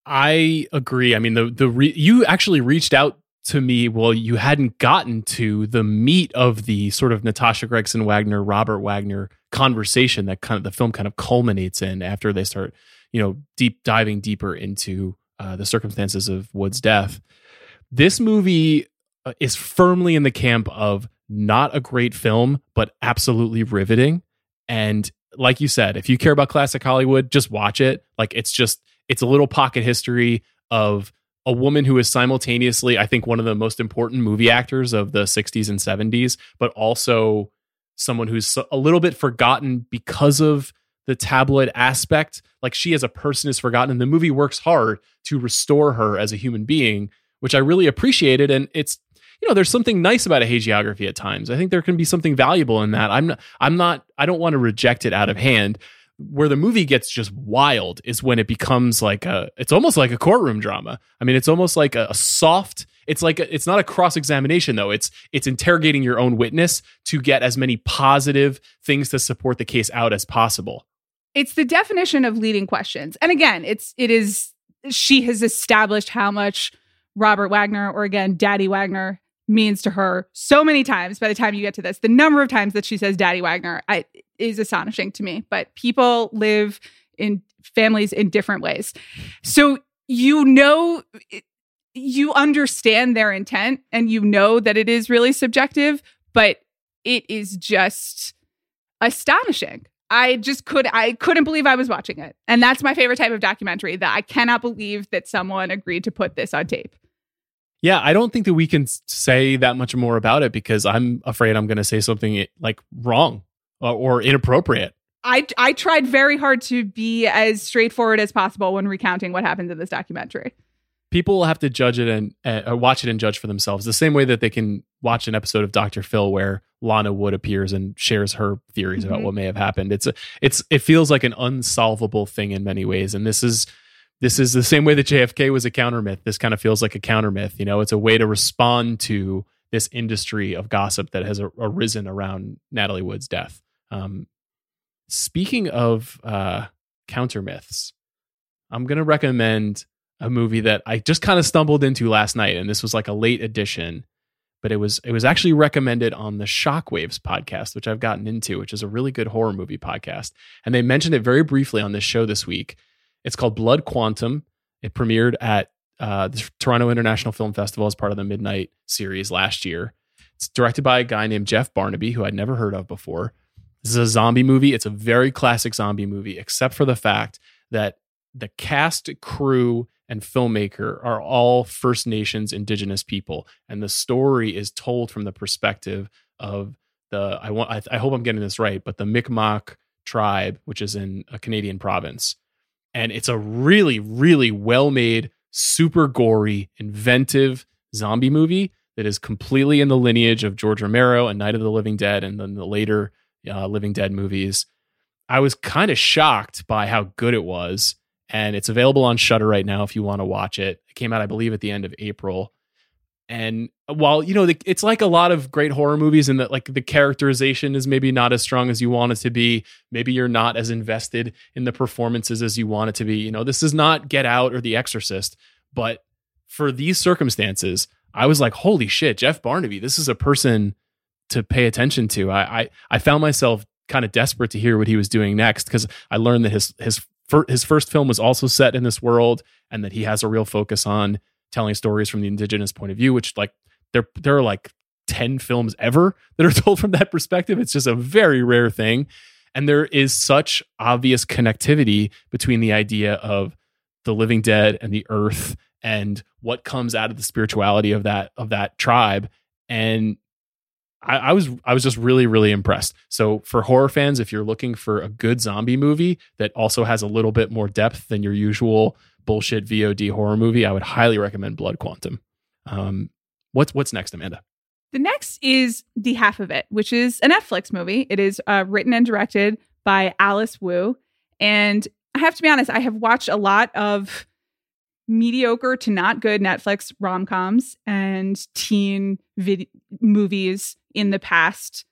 I agree. I mean, the the re- you actually reached out to me, well, you hadn't gotten to the meat of the sort of Natasha Gregson Wagner, Robert Wagner conversation that kind of the film kind of culminates in after they start, you know, deep diving deeper into uh, the circumstances of Wood's death. This movie uh, is firmly in the camp of not a great film, but absolutely riveting. And like you said, if you care about classic Hollywood, just watch it. Like it's just, it's a little pocket history of a woman who is simultaneously, I think, one of the most important movie actors of the 60s and 70s, but also someone who's a little bit forgotten because of the tabloid aspect. Like she as a person is forgotten, and the movie works hard to restore her as a human being, which I really appreciated. And it's you know, there's something nice about a hagiography at times. I think there can be something valuable in that. I'm not, I'm not, I don't want to reject it out of hand. Where the movie gets just wild is when it becomes like a it's almost like a courtroom drama. I mean it's almost like a, a soft it's like a, it's not a cross examination though. It's it's interrogating your own witness to get as many positive things to support the case out as possible. It's the definition of leading questions. And again it's it is she has established how much robert wagner or again daddy wagner means to her so many times by the time you get to this. The number of times that she says Daddy Wagner I, is astonishing to me, but people live in families in different ways. So you know, you understand their intent and you know that it is really subjective, but it is just astonishing. I just could I couldn't believe I was watching it. And that's my favorite type of documentary that I cannot believe that someone agreed to put this on tape. Yeah, I don't think that we can say that much more about it because I'm afraid I'm going to say something like wrong or, or inappropriate. I I tried very hard to be as straightforward as possible when recounting what happens in this documentary. People will have to judge it and uh, watch it and judge for themselves. The same way that they can watch an episode of Doctor Phil where Lana Wood appears and shares her theories mm-hmm. about what may have happened. It's a, it's it feels like an unsolvable thing in many ways, and this is this is the same way that JFK was a counter myth. This kind of feels like a counter myth. You know, it's a way to respond to this industry of gossip that has arisen around Natalie Wood's death. Um, speaking of uh, counter myths, I'm going to recommend a movie that I just kind of stumbled into last night, and this was like a late edition, but it was it was actually recommended on the Shockwaves podcast, which I've gotten into, which is a really good horror movie podcast, and they mentioned it very briefly on this show this week. It's called Blood Quantum. It premiered at uh, the Toronto International Film Festival as part of the Midnight series last year. It's directed by a guy named Jeff Barnaby, who I'd never heard of before. This is a zombie movie. It's a very classic zombie movie, except for the fact that the cast, crew, and filmmaker are all First Nations Indigenous people, and the story is told from the perspective of the I want I, I hope I'm getting this right, but the Mi'kmaq tribe, which is in a Canadian province, and it's a really, really well made, super gory, inventive zombie movie that is completely in the lineage of George Romero and Night of the Living Dead and then the later uh, Living Dead movies. I was kind of shocked by how good it was. And it's available on Shudder right now if you want to watch it. It came out, I believe, at the end of April. And while you know the, it's like a lot of great horror movies in that like the characterization is maybe not as strong as you want it to be maybe you're not as invested in the performances as you want it to be you know this is not get out or the exorcist but for these circumstances i was like holy shit jeff barnaby this is a person to pay attention to i i, I found myself kind of desperate to hear what he was doing next because i learned that his his his first film was also set in this world and that he has a real focus on telling stories from the indigenous point of view, which like there there are like 10 films ever that are <laughs> told from that perspective. It's just a very rare thing. And there is such obvious connectivity between the idea of the living dead and the earth and what comes out of the spirituality of that of that tribe. And I, I, was I was just really really impressed. So for horror fans, if you're looking for a good zombie movie that also has a little bit more depth than your usual bullshit VOD horror movie, I would highly recommend Blood Quantum. Um, what's what's next, Amanda? The next is The Half of It, which is a Netflix movie. It is uh, written and directed by Alice Wu. And I have to be honest, I have watched a lot of mediocre to not good Netflix rom coms and teen vid- movies in the past,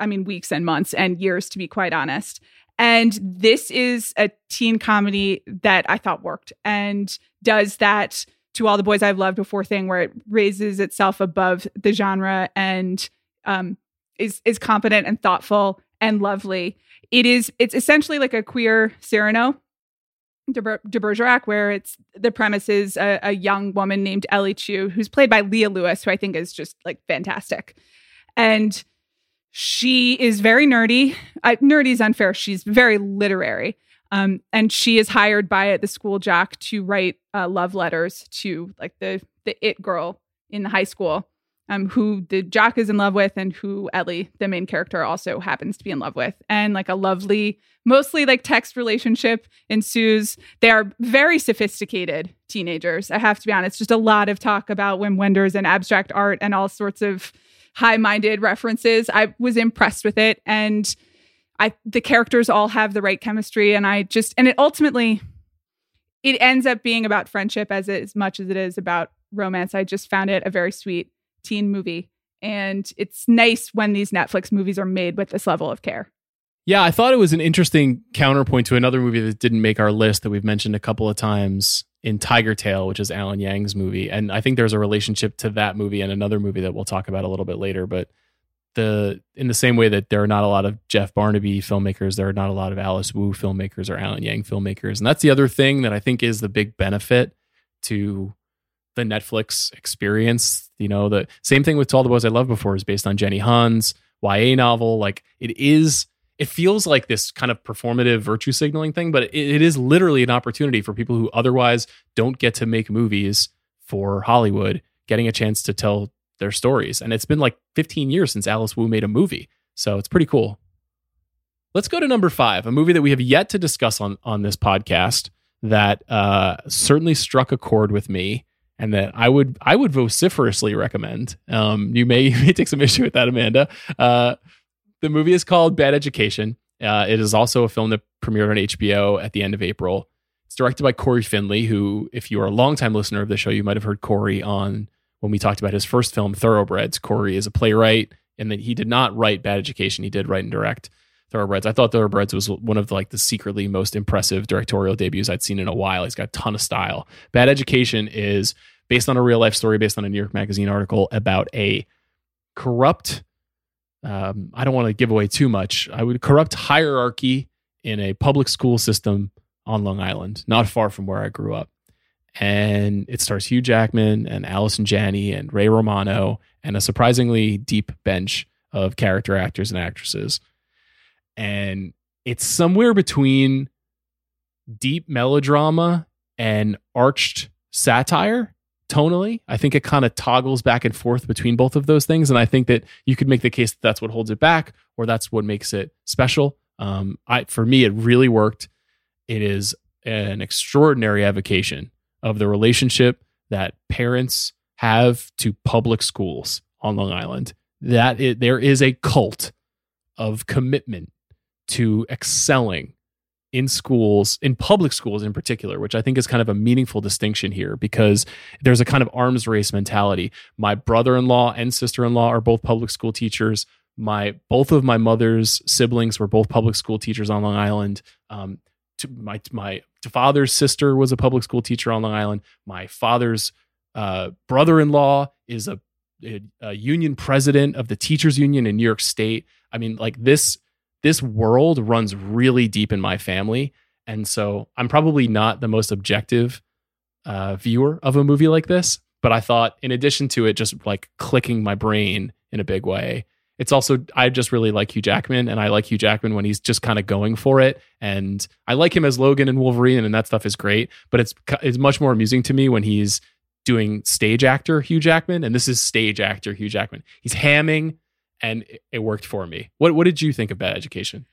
I mean, weeks and months and years, to be quite honest. And this is a teen comedy that I thought worked and does that to all the boys I've loved before thing where it raises itself above the genre and um, is is competent and thoughtful and lovely. It is it's essentially like a queer Cyrano de, Ber- de Bergerac, where it's the premise is a, a young woman named Ellie Chu, who's played by Leah Lewis, who I think is just like fantastic. And she is very nerdy. Uh, nerdy is unfair. She's very literary. Um, and she is hired by the school jock to write uh, love letters to like the the it girl in the high school, um, who the jock is in love with, and who Ellie, the main character, also happens to be in love with. And like a lovely, mostly like text relationship ensues. They are very sophisticated teenagers. I have to be honest. Just a lot of talk about Wim Wenders and abstract art and all sorts of high minded references. I was impressed with it. And I the characters all have the right chemistry, and I just and it ultimately it ends up being about friendship as as much as it is about romance. I just found it a very sweet teen movie, and it's nice when these Netflix movies are made with this level of care. Yeah, I thought it was an interesting counterpoint to another movie that didn't make our list that we've mentioned a couple of times in Tigertail, which is Alan Yang's movie. And I think there's a relationship to that movie and another movie that we'll talk about a little bit later. But the in the same way that there are not a lot of Jeff Barnaby filmmakers, there are not a lot of Alice Wu filmmakers or Alan Yang filmmakers. And that's the other thing that I think is the big benefit to the Netflix experience. You know, the same thing with To All the Boys I Loved Before is based on Jenny Han's YA novel. Like it is it feels like this kind of performative virtue signaling thing, but it, it is literally an opportunity for people who otherwise don't get to make movies for Hollywood, getting a chance to tell their stories. And it's been like 15 years since Alice Wu made a movie. So it's pretty cool. Let's go to number five, a movie that we have yet to discuss on, on this podcast that uh, certainly struck a chord with me and that I would I would vociferously recommend. Um, you may <laughs> you may take some issue with that, Amanda. Uh, the movie is called Bad Education. Uh, it is also a film that premiered on HBO at the end of April. It's directed by Cory Finley, who, if you are a longtime listener of the show, you might have heard Cory on when we talked about his first film, Thoroughbreds. Cory is a playwright, and that he did not write Bad Education. He did write and direct Thoroughbreds. I thought Thoroughbreds was one of the, like the secretly most impressive directorial debuts I'd seen in a while. He's got a ton of style. Bad Education is based on a real life story, based on a New York Magazine article about a corrupt. Um, I don't want to give away too much. I would corrupt hierarchy in a public school system on Long Island, not far from where I grew up and it stars Hugh Jackman and Allison Janney and Ray Romano and a surprisingly deep bench of character actors and actresses. And it's somewhere between deep melodrama and arched satire tonally. I think it kind of toggles back and forth between both of those things. And I think that you could make the case that that's what holds it back or that's what makes it special. Um, I, for me, it really worked. It is an extraordinary avocation of the relationship that parents have to public schools on Long Island. That it, there is a cult of commitment to excelling in schools, in public schools in particular, which I think is kind of a meaningful distinction here because there's a kind of arms race mentality. My brother-in-law and sister-in-law are both public school teachers. My both of my mother's siblings were both public school teachers on Long Island. Um, to my my father's sister was a public school teacher on Long Island. My father's uh, brother-in-law is a, a, a union president of the teachers union in New York State. I mean, like this this world runs really deep in my family, and so I'm probably not the most objective uh, viewer of a movie like this. But I thought, in addition to it, just like clicking my brain in a big way, it's also I just really like Hugh Jackman, and I like Hugh Jackman when he's just kind of going for it. And I like him as Logan and Wolverine, and that stuff is great. But it's it's much more amusing to me when he's doing stage actor Hugh Jackman, and this is stage actor Hugh Jackman. He's hamming, and it, worked for me. What what did you think of Bad Education?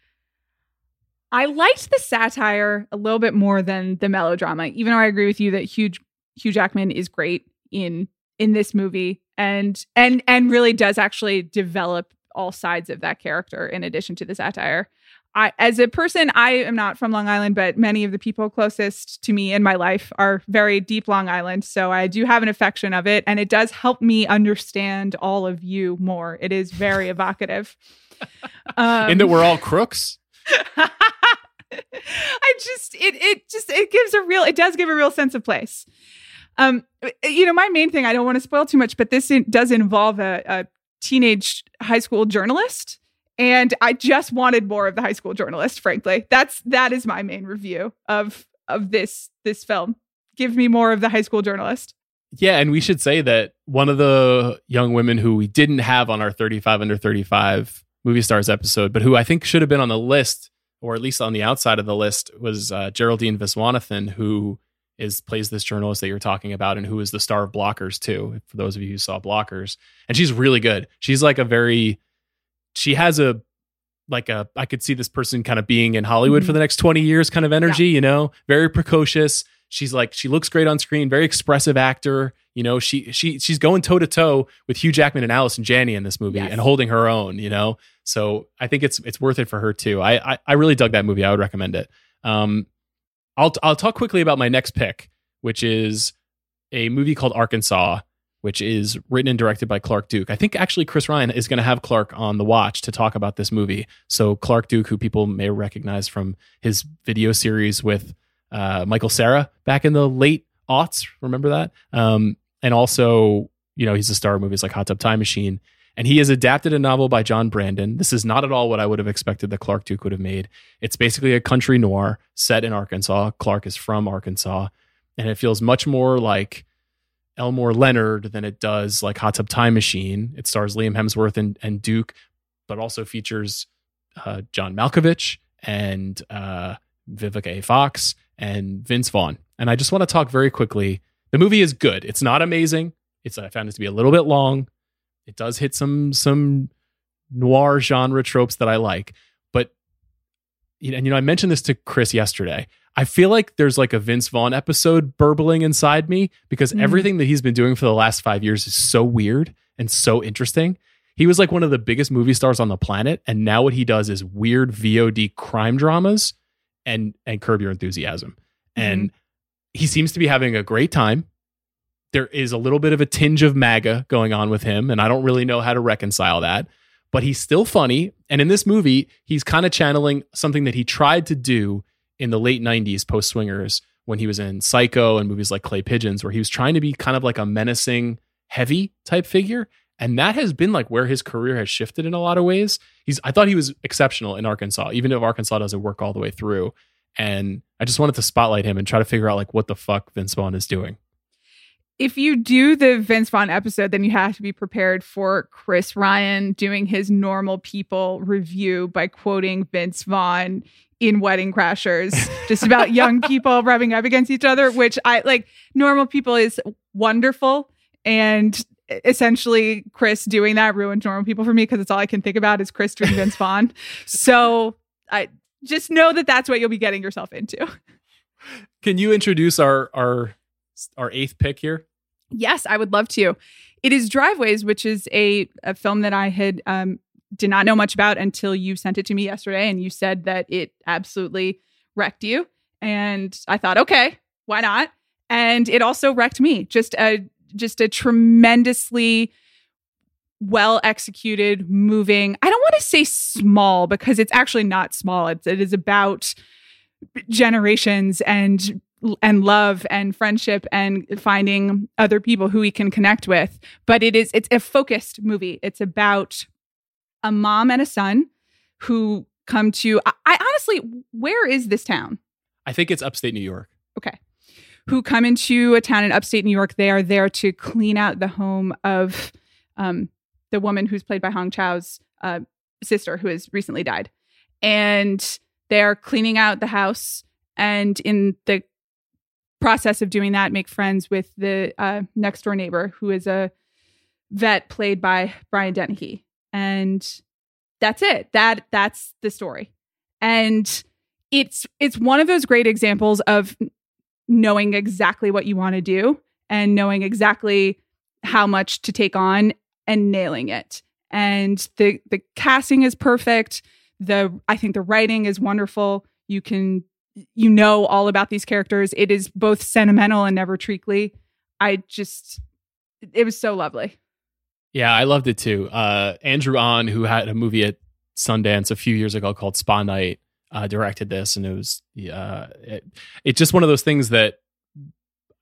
I liked the satire a little bit more than the melodrama, even though I agree with you that Hugh Hugh Jackman is great in in this movie and and and really does actually develop all sides of that character in addition to the satire. I, as a person, I am not from Long Island, but many of the people closest to me in my life are very deep Long Island. So I do have an affection of it, and it does help me understand all of you more. It is very evocative. <laughs> Um, and that we're all crooks. <laughs> I just it it just it gives a real it does give a real sense of place. Um, you know, my main thing I don't want to spoil too much, but this in, does involve a, a teenage high school journalist and I just wanted more of the high school journalist. Frankly, that's that is my main review of of this this film. Give me more of the high school journalist. Yeah, and we should say that one of the young women who we didn't have on our 35 under 35 movie stars episode, but who I think should have been on the list, or at least on the outside of the list, was uh, Geraldine Viswanathan, who is plays this journalist that you're talking about and who is the star of Blockers too. For those of you who saw Blockers, and she's really good. She's like a very she has a like a I could see this person kind of being in Hollywood mm-hmm. for the next 20 years kind of energy, yeah. you know, very precocious, she's like she looks great on screen, very expressive actor. You know, she she she's going toe to toe with Hugh Jackman and Allison Janney in this movie Yes. and holding her own. You know, so I think it's it's worth it for her too. I I, I really dug that movie. I would recommend it. Um, I'll I'll talk quickly about my next pick, which is a movie called Arkansas, which is written and directed by Clark Duke. I think actually Chris Ryan is going to have Clark on the watch to talk about this movie. So Clark Duke, who people may recognize from his video series with uh, Michael Cera back in the late aughts, remember that? Um, and also, you know, he's a star of movies like Hot Tub Time Machine. And he has adapted a novel by John Brandon. This is not at all what I would have expected that Clark Duke would have made. It's basically a country noir set in Arkansas. Clark is from Arkansas. And it feels much more like Elmore Leonard than it does like Hot Tub Time Machine. It stars Liam Hemsworth and, and Duke, but also features uh, John Malkovich and uh, Vivica A. Fox and Vince Vaughn. And I just want to talk very quickly. The movie is good. It's not amazing. It's I found it to be a little bit long. It does hit some some noir genre tropes that I like, but and you know, I mentioned this to Chris yesterday. I feel like there's like a Vince Vaughn episode burbling inside me because Mhm. everything that he's been doing for the last five years is so weird and so interesting. He was like one of the biggest movie stars on the planet, and now what he does is weird VOD crime dramas and and Curb Your Enthusiasm. And he seems to be having a great time. There is a little bit of a tinge of MAGA going on with him, and I don't really know how to reconcile that. But he's still funny. And in this movie, he's kind of channeling something that he tried to do in the late 90s post swingers when he was in Psycho and movies like Clay Pigeons, where he was trying to be kind of like a menacing, heavy type figure. And that has been like where his career has shifted in a lot of ways. He's I thought he was exceptional in Arkansas, even if Arkansas doesn't work all the way through. And I just wanted to spotlight him and try to figure out like what the fuck Vince Vaughn is doing. if you do the Vince Vaughn episode, then you have to be prepared for Chris Ryan doing his normal people review by quoting Vince Vaughn in Wedding Crashers, just about young <laughs> people rubbing up against each other, which I like. Normal people is wonderful. And essentially, Chris doing that ruined normal people for me because it's all I can think about is Chris doing Vince Vaughn. So I just know that that's what you'll be getting yourself into. Can you introduce our our our eighth pick here? Yes, I would love to. It is Driveways, which is a, a film that I had um, did not know much about until you sent it to me yesterday, and you said that it absolutely wrecked you. And I thought, okay, why not? And it also wrecked me. Just a just a tremendously well executed, moving. I don't want to say small because it's actually not small. It's, it is about generations and and love and friendship and finding other people who we can connect with but it is it's a focused movie it's about a mom and a son who come to I, I honestly where is this town? I think it's upstate New York. okay. Who come into a town in upstate new york they are there to clean out the home of um, the woman who's played by Hong Chau's uh, sister who has recently died. And they're cleaning out the house and in the process of doing that make friends with the uh, next door neighbor who is a vet played by brian dennehy and that's it. That that's the story. And it's it's one of those great examples of knowing exactly what you want to do and knowing exactly how much to take on and nailing it. And the the casting is perfect. The i think the writing is wonderful. You can you know all about these characters. It is both sentimental and never treacly. I just it was so lovely Yeah, I loved it too. Uh, Andrew Ahn, who had a movie at Sundance a few years ago called Spa Night, uh, directed this, and it was uh, it, it's just one of those things that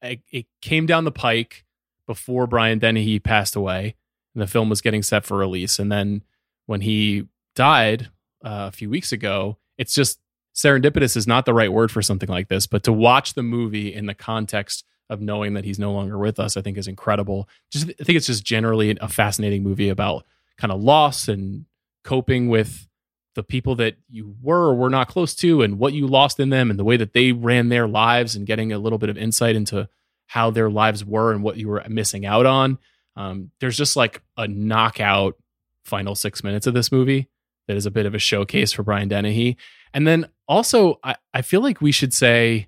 it, it came down the pike before Brian Dennehy passed away, and the film was getting set for release. And then when he died uh, a few weeks ago, it's just serendipitous is not the right word for something like this, but to watch the movie in the context of knowing that he's no longer with us, I think is incredible. Just I think it's just generally a fascinating movie about kind of loss and coping with the people that you were or were not close to and what you lost in them and the way that they ran their lives and getting a little bit of insight into how their lives were and what you were missing out on. Um, there's just like a knockout final six minutes of this movie that is a bit of a showcase for Brian Dennehy. And then also, I, I feel like we should say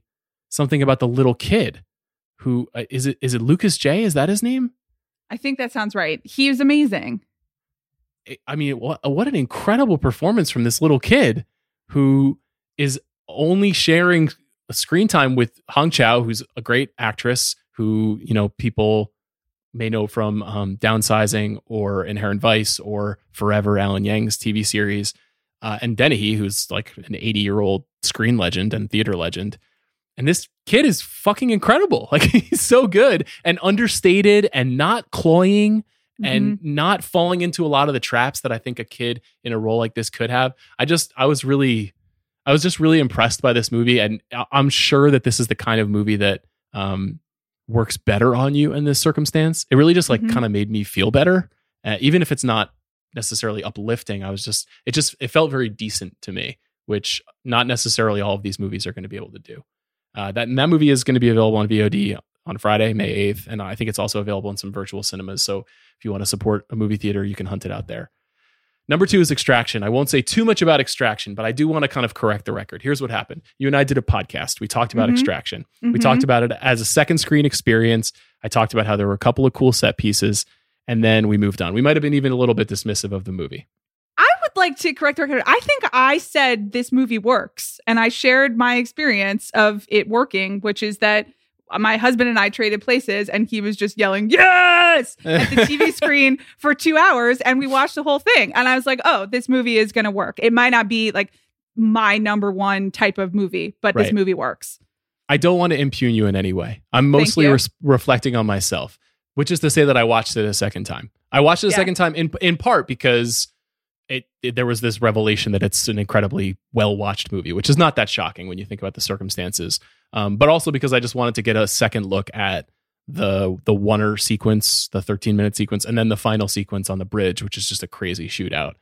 something about the little kid who uh, is it is it Lucas Jaye? Is that his name? I think that sounds right. He was amazing. I mean, what what an incredible performance from this little kid who is only sharing screen time with Hong Chau, who's a great actress who you know people may know from um, Downsizing or Inherent Vice or Forever, Alan Yang's TV series, uh, and Dennehy, who's like an 80 year old screen legend and theater legend. And this kid is fucking incredible. <laughs> Like he's so good and understated and not cloying mm-hmm. and not falling into a lot of the traps that I think a kid in a role like this could have. I just, I was really, I was just really impressed by this movie. And I'm sure that this is the kind of movie that um, works better on you in this circumstance. It really just like mm-hmm. kind of made me feel better, uh, even if it's not necessarily uplifting. I was just, it just, it felt very decent to me, which not necessarily all of these movies are going to be able to do. Uh, that that movie is going to be available on VOD on Friday, May 8th. And I think it's also available in some virtual cinemas. So if you want to support a movie theater, you can hunt it out there. Number two is Extraction. I won't say too much about Extraction, but I do want to kind of correct the record. Here's what happened. You and I did a podcast. We talked about mm-hmm. Extraction. Mm-hmm. We talked about it as a second screen experience. I talked about how there were a couple of cool set pieces, and then we moved on. We might have been even a little bit dismissive of the movie. Like to correct the record. I think I said this movie works, and I shared my experience of it working, which is that my husband and I traded places and he was just yelling, yes, <laughs> at the TV screen for two hours. And we watched the whole thing. And I was like, oh, this movie is going to work. It might not be like my number one type of movie, but right. this movie works. I don't want to impugn you in any way. I'm mostly re- reflecting on myself, which is to say that I watched it a second time. I watched it a yeah. second time in in part because it, it, there was this revelation that it's an incredibly well watched movie, which is not that shocking when you think about the circumstances. Um, but also because I just wanted to get a second look at the the oner sequence, the 13 minute sequence, and then the final sequence on the bridge, which is just a crazy shootout.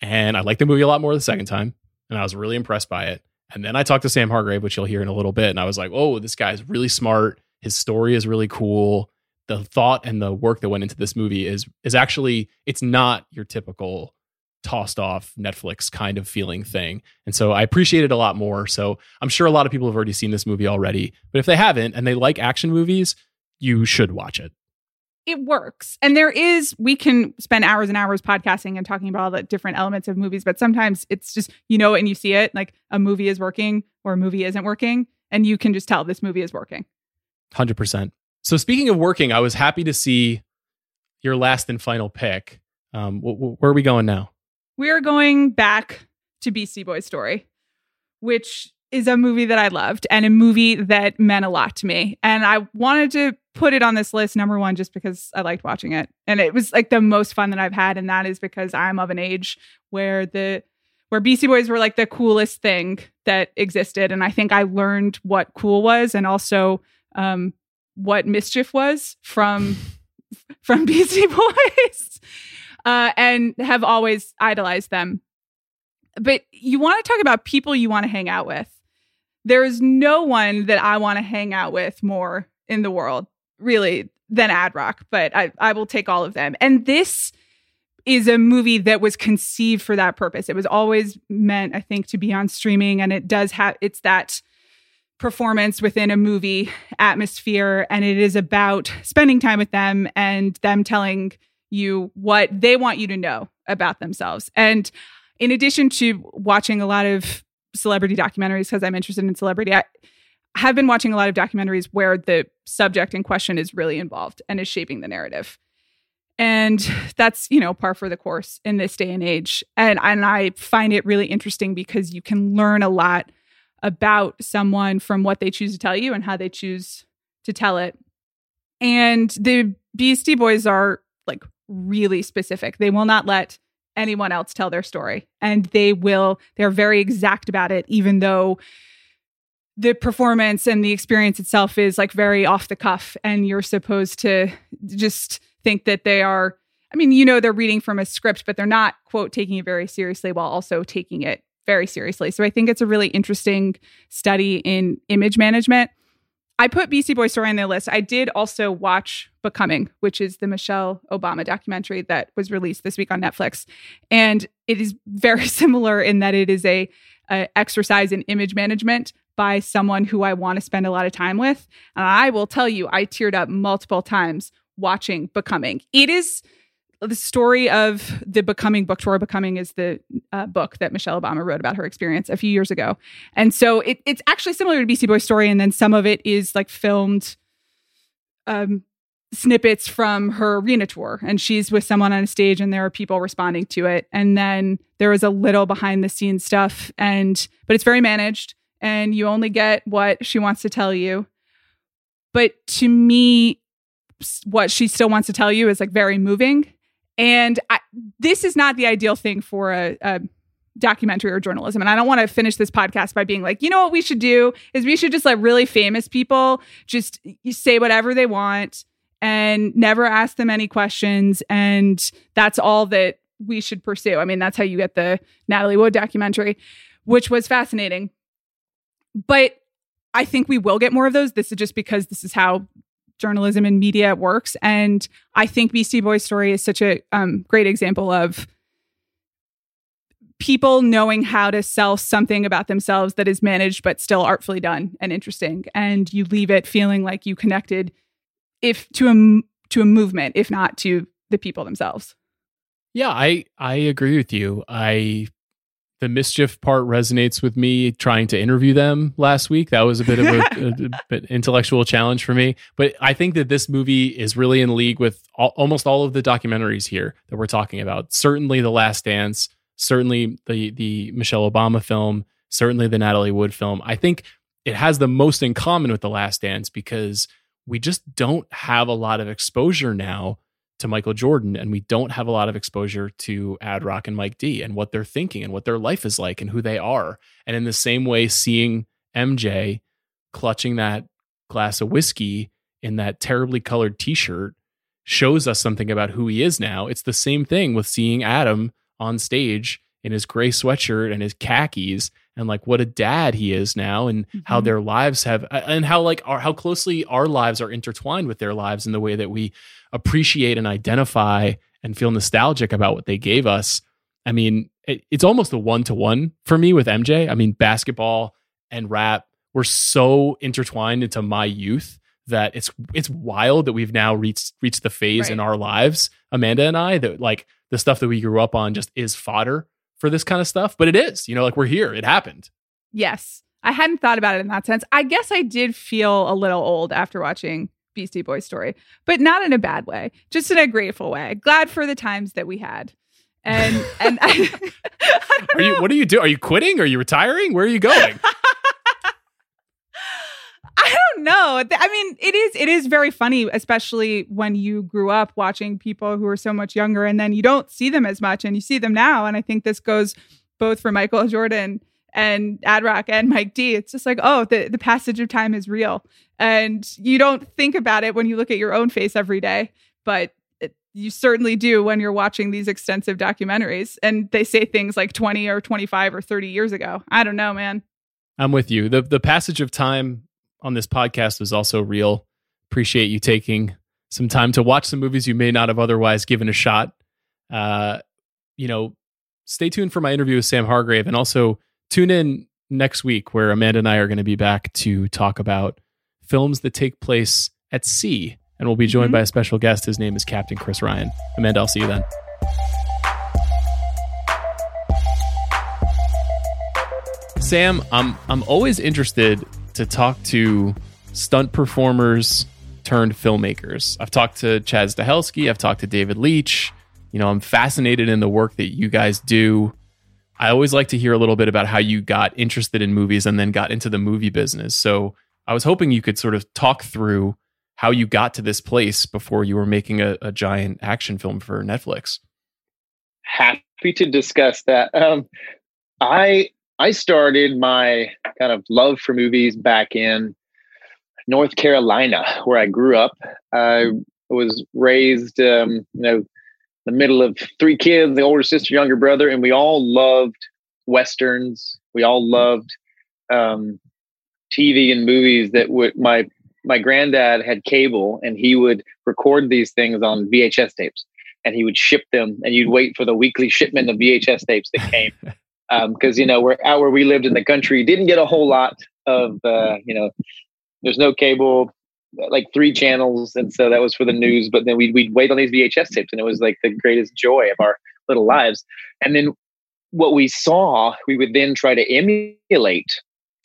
And I liked the movie a lot more the second time, and I was really impressed by it. And then I talked to Sam Hargrave, which you'll hear in a little bit, and I was like, "Oh, this guy's really smart. His story is really cool. The thought and the work that went into this movie is is actually it's not your typical tossed off Netflix kind of feeling thing. And so I appreciate it a lot more. So I'm sure a lot of people have already seen this movie already, but if they haven't and they like action movies, you should watch it. It works. And there is, we can spend hours and hours podcasting and talking about all the different elements of movies, but sometimes it's just, you know, and you see it like a movie is working or a movie isn't working. And you can just tell this movie is working. 100%. So speaking of working, I was happy to see your last and final pick. Um, wh- wh- where are we going now? We are going back to Beastie Boys Story, which is a movie that I loved and a movie that meant a lot to me. And I wanted to put it on this list, number one, just because I liked watching it. And it was like the most fun that I've had. And that is because I'm of an age where the where Beastie Boys were like the coolest thing that existed. And I think I learned what cool was and also um, what mischief was from <laughs> from Beastie Boys uh, and have always idolized them. But you want to talk about people you want to hang out with. There is no one that I want to hang out with more in the world, really, than Ad Rock, but I, I will take all of them. And this is a movie that was conceived for that purpose. It was always meant, I think, to be on streaming, and it does have it's that performance within a movie atmosphere, and it is about spending time with them and them telling you what they want you to know about themselves. And in addition to watching a lot of celebrity documentaries, because I'm interested in celebrity, I have been watching a lot of documentaries where the subject in question is really involved and is shaping the narrative. And that's, you know, par for the course in this day and age. And, and I find it really interesting because you can learn a lot about someone from what they choose to tell you and how they choose to tell it. And the Beastie Boys are like really specific. They will not let anyone else tell their story. And they will, they're very exact about it, even though the performance and the experience itself is like very off the cuff. And you're supposed to just think that they are, I mean, you know, they're reading from a script, but they're not, quote, taking it very seriously while also taking it very seriously. So I think it's a really interesting study in image management. I put Beastie Boy Story on the list. I did also watch Becoming, which is the Michelle Obama documentary that was released this week on Netflix, and it is very <laughs> similar in that it is a, a exercise in image management, by someone who I want to spend a lot of time with. And I will tell you, I teared up multiple times watching Becoming. It is the story of the Becoming book tour. Becoming is the uh, book that Michelle Obama wrote about her experience a few years ago. And so it, it's actually similar to Beastie Boys story. And then some of it is like filmed um, snippets from her arena tour. And she's with someone on a stage and there are people responding to it. And then there is a little behind the scenes stuff. And, but it's very managed and you only get what she wants to tell you. But to me, what she still wants to tell you is like very moving and I, this is not the ideal thing for a, a documentary or journalism. And I don't want to finish this podcast by being like, you know what we should do is we should just let really famous people just say whatever they want and never ask them any questions. And that's all that we should pursue. I mean, that's how you get the Natalie Wood documentary, which was fascinating. But I think we will get more of those. This is just because this is how journalism and media works. And I think Beastie Boys story is such a um, great example of people knowing how to sell something about themselves that is managed but still artfully done and interesting. And you leave it feeling like you connected if to a to a movement, if not to the people themselves. Yeah, I I agree with you. I the mischief part resonates with me trying to interview them last week. That was a bit of a, <laughs> a, a intellectual challenge for me. But I think that this movie is really in league with all, almost all of the documentaries here that we're talking about. Certainly, The Last Dance. Certainly, the the Michelle Obama film. Certainly, the Natalie Wood film. I think it has the most in common with The Last Dance because we just don't have a lot of exposure now to Michael Jordan, and we don't have a lot of exposure to Ad Rock and Mike D and what they're thinking and what their life is like and who they are. And in the same way, seeing MJ clutching that glass of whiskey in that terribly colored t shirt shows us something about who he is now. It's the same thing with seeing Adam on stage in his gray sweatshirt and his khakis and like what a dad he is now and mm-hmm. how their lives have and how like our, how closely our lives are intertwined with their lives in the way that we appreciate and identify and feel nostalgic about what they gave us i mean it, it's almost a one-to-one for me with mj i mean basketball and rap were so intertwined into my youth that it's it's wild that we've now reached reached the phase right. in our lives amanda and i that like the stuff that we grew up on just is fodder for this kind of stuff, but it is, you know, like we're here. It happened. Yes. I hadn't thought about it in that sense. I guess I did feel a little old after watching Beastie Boys story, but not in a bad way, just in a grateful way. Glad for the times that we had. And <laughs> and I, <laughs> I are you what do you do? Are you quitting? Are you retiring? Where are you going? <laughs> I don't know. I mean, it is it is very funny, especially when you grew up watching people who are so much younger, and then you don't see them as much, and you see them now. And I think this goes both for Michael Jordan and Ad Rock and Mike D. It's just like, oh, the the passage of time is real, and you don't think about it when you look at your own face every day, but you certainly do when you're watching these extensive documentaries and they say things like 20 or 25 or 30 years ago. I don't know, man. I'm with you. The the passage of time on this podcast was also real. Appreciate you taking some time to watch some movies you may not have otherwise given a shot. Uh, you know, stay tuned for my interview with Sam Hargrave and also tune in next week where Amanda and I are going to be back to talk about films that take place at sea. And we'll be joined mm-hmm. by a special guest. His name is Captain Chris Ryan. Amanda, I'll see you then. Sam, I'm I'm always interested to talk to stunt performers turned filmmakers. I've talked to Chad Stahelski, I've talked to David Leitch. You know, I'm fascinated in the work that you guys do. I always like to hear a little bit about how you got interested in movies and then got into the movie business. So I was hoping you could sort of talk through how you got to this place before you were making a, a giant action film for Netflix. Happy to discuss that. Um, I I started my kind of love for movies back in North Carolina, where I grew up. I was raised, um, you know, the middle of three kids, the older sister, younger brother, and we all loved westerns. We all loved um, TV and movies that would my my granddad had cable, and he would record these things on VHS tapes, and he would ship them, and you'd wait for the weekly shipment of VHS tapes that came. because <laughs> um, you know we're out where we lived in the country didn't get a whole lot of uh, you know, there's no cable, like three channels, and so that was for the news. But then we'd we'd wait on these VHS tapes, and it was like the greatest joy of our little lives. And then what we saw, we would then try to emulate.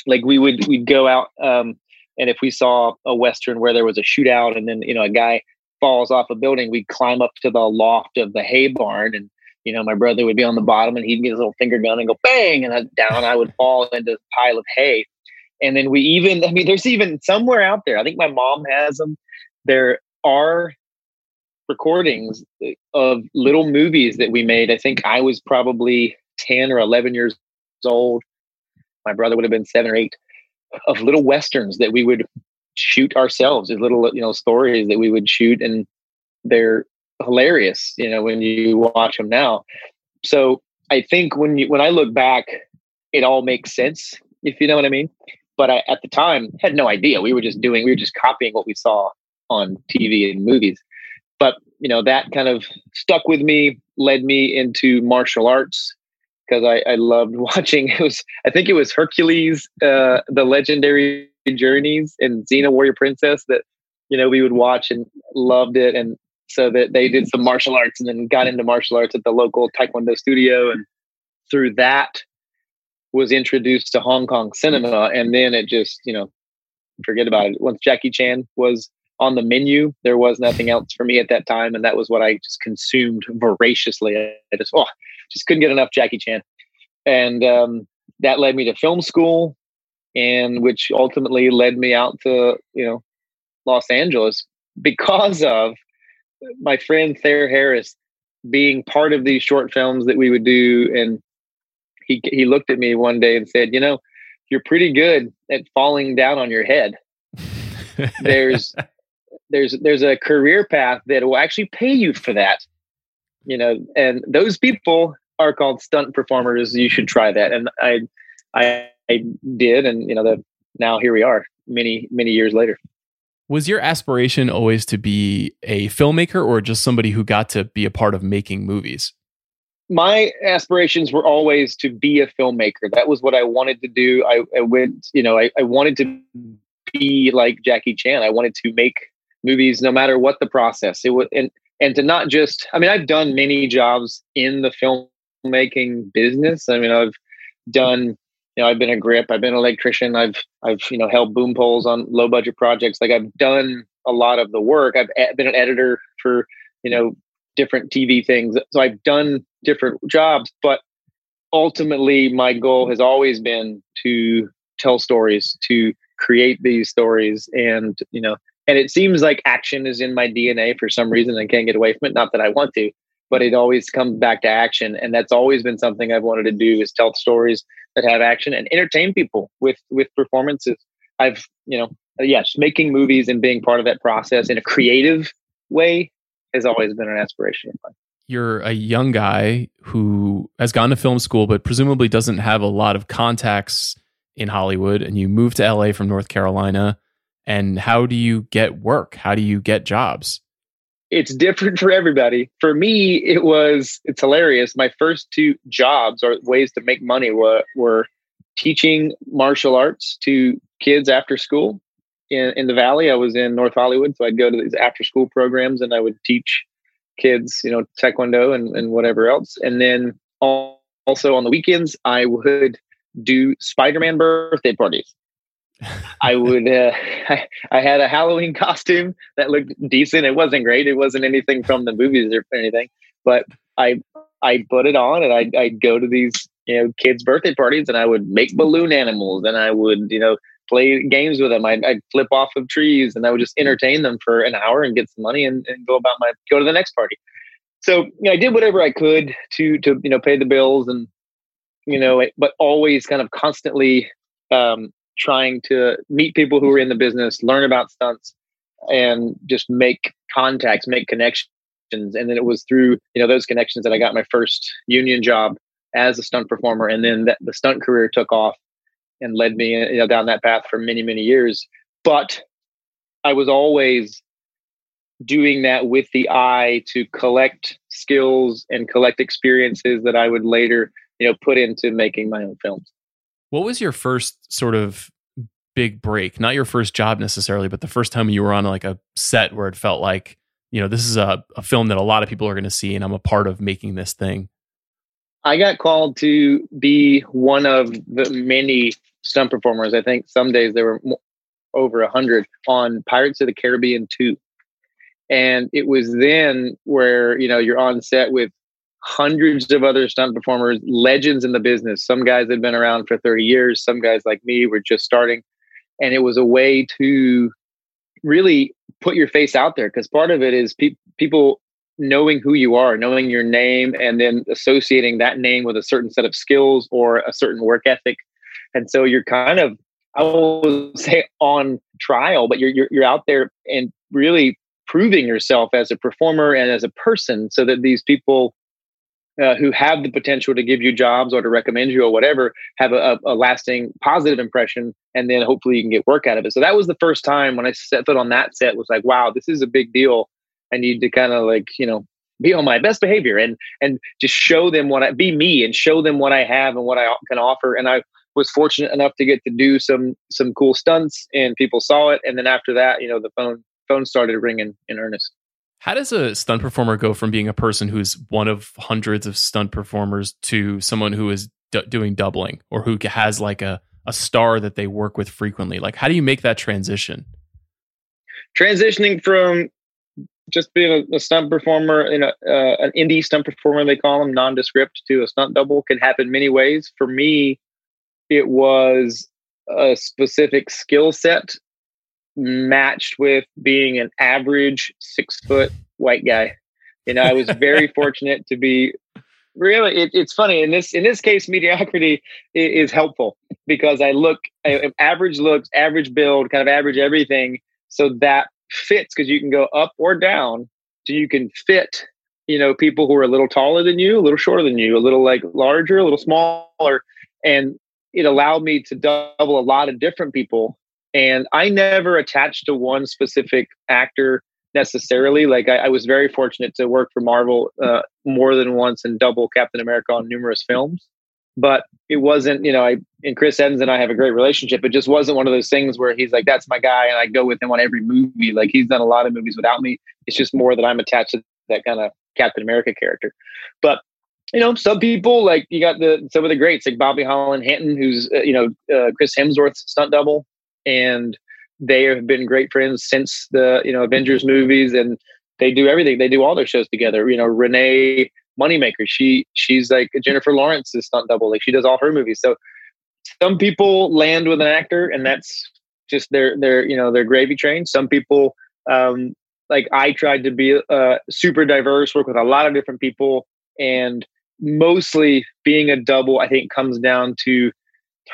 Like we would we'd go out, um, and if we saw a western where there was a shootout, and then you know a guy falls off a building, we'd climb up to the loft of the hay barn and you know, my brother would be on the bottom and he'd get his little finger gun and go bang, and down I would fall into a pile of hay. And then we even, I mean, there's even somewhere out there, I think my mom has them. There are recordings of little movies that we made. I think I was probably 10 or 11 years old. My brother would have been seven or eight of little westerns that we would shoot ourselves as little, you know, stories that we would shoot. And they're hilarious, you know, when you watch them now. So I think when you when I look back, it all makes sense, if you know what I mean. But I, at the time, had no idea. We were just doing, we were just copying what we saw on TV and movies. But you know, that kind of stuck with me, led me into martial arts because I, I loved <laughs> watching. It was, I think it was Hercules, uh, the legendary journeys, and Xena Warrior Princess that you know we would watch and loved it. And so that they did some martial arts and then got into martial arts at the local taekwondo studio and through that was introduced to hong kong cinema and then it just you know forget about it. Once jackie chan was on the menu there was nothing else for me at that time and that was what i just consumed voraciously. I just oh just couldn't get enough jackie chan. And um, that led me to film school and which ultimately led me out to you know los angeles because of my friend Thayer Harris being part of these short films that we would do, and he he looked at me one day and said, "You know, you're pretty good at falling down on your head. <laughs> there's there's there's a career path that will actually pay you for that. You know, and those people are called stunt performers. You should try that." And I I, I did, and you know, the now here we are, many many years later. Was your aspiration always to be a filmmaker or just somebody who got to be a part of making movies? My aspirations were always to be a filmmaker. That was what I wanted to do. I, I went, you know, I, I wanted to be like Jackie Chan. I wanted to make movies no matter what the process. It was and and to not just I mean, I've done many jobs in the filmmaking business. I mean, I've done you know, I've been a grip, I've been an electrician, I've I've you know held boom poles on low budget projects. Like I've done a lot of the work. I've been an editor for you know different TV things. So I've done different jobs, but ultimately my goal has always been to tell stories, to create these stories and you know and it seems like action is in my DNA for some reason I can't get away from it not that I want to but it always comes back to action and that's always been something I've wanted to do is tell stories that have action and entertain people with with performances. I've you know yes, making movies and being part of that process in a creative way has always been an aspiration of mine. You're a young guy who has gone to film school, but presumably doesn't have a lot of contacts in Hollywood, and you moved to LA from North Carolina. And how do you get work? How do you get jobs? it's different for everybody. For me, it was it's hilarious. My first two jobs or ways to make money were were teaching martial arts to kids after school in, in the valley. I was in North Hollywood, so I'd go to these after school programs and I would teach kids, you know, taekwondo and, and whatever else. And then also on the weekends, I would do Spider-Man birthday parties. <laughs> I would. Uh, I, <laughs> I, had a Halloween costume that looked decent. It wasn't great. It wasn't anything from the movies or anything, but I I put it on and I'd, I'd go to these you know kids' birthday parties and I would make balloon animals and I would you know play games with them. I'd, I'd flip off of trees and I would just entertain them for an hour and get some money and, and go about my go to the next party. So you know, I did whatever I could to to you know pay the bills and you know, but always kind of constantly um, trying to meet people who are in the business, learn about stunts, and just make contacts, make connections. And then it was through you know those connections that I got my first union job as a stunt performer, and then that, the stunt career took off and led me you know down that path for many many years. But I was always doing that with the eye to collect skills and collect experiences that I would later you know put into making my own films. What was your first sort of big break? Not your first job necessarily, but the first time you were on like a set where it felt like, you know, this is a, a film that a lot of people are going to see and I'm a part of making this thing. I got called to be one of the many stunt performers. I think some days there were over a hundred on Pirates of the Caribbean 2. And it was then where, you know, you're on set with hundreds of other stunt performers, legends in the business. Some guys had been around for 30 years, some guys like me were just starting. And it was a way to really put your face out there because part of it is pe- people knowing who you are, knowing your name, and then associating that name with a certain set of skills or a certain work ethic. And so you're kind of, I will say, on trial, but you're, you're, you're out there and really proving yourself as a performer and as a person so that these people uh, who have the potential to give you jobs or to recommend you or whatever have a, a, lasting positive impression and then hopefully you can get work out of it. So that was the first time when i set foot on that set was like wow this is a big deal. I need to kind of like you know be on my best behavior and and just show them what i be me and show them what i have and what i can offer. And i was fortunate enough to get to do some some cool stunts and people saw it and then after that you know the phone phone started ringing in earnest how does a stunt performer go from being a person who's one of hundreds of stunt performers to someone who is d- doing doubling or who has like a, a star that they work with frequently? Like, how do you make that transition? Transitioning from just being a, a stunt performer in a, uh, an indie stunt performer, they call them nondescript, to a stunt double can happen many ways. For me, it was a specific skill set matched with being an average six foot white guy. You know, I was very <laughs> fortunate to be really it, it's funny in this in this case mediocrity is, is helpful because i look I, average looks average build kind of average everything. So that fits because you can go up or down. So you can fit you know people who are a little taller than you a little shorter than you a little like larger a little smaller. And it allowed me to double a lot of different people and I never attached to one specific actor necessarily. Like I, I was very fortunate to work for Marvel uh, more than once and double Captain America on numerous films. But it wasn't, you know, I and Chris Evans and I have a great relationship. It just wasn't one of those things where he's like, "That's my guy," and I go with him on every movie. Like he's done a lot of movies without me. It's just more that I'm attached to that kind of Captain America character. But you know, some people like you got the some of the greats like Bobby Holland Hanton, who's uh, you know uh, Chris Hemsworth's stunt double and they have been great friends since the you know Avengers movies, and they do everything. They do all their shows together. You know, Renae Moneymaker, she she's like Jennifer Lawrence's stunt double. Like she does all her movies. So some people land with an actor, and that's just their their you know their gravy train. Some people um, like I tried to be uh, super diverse, work with a lot of different people, and mostly being a double. I think comes down to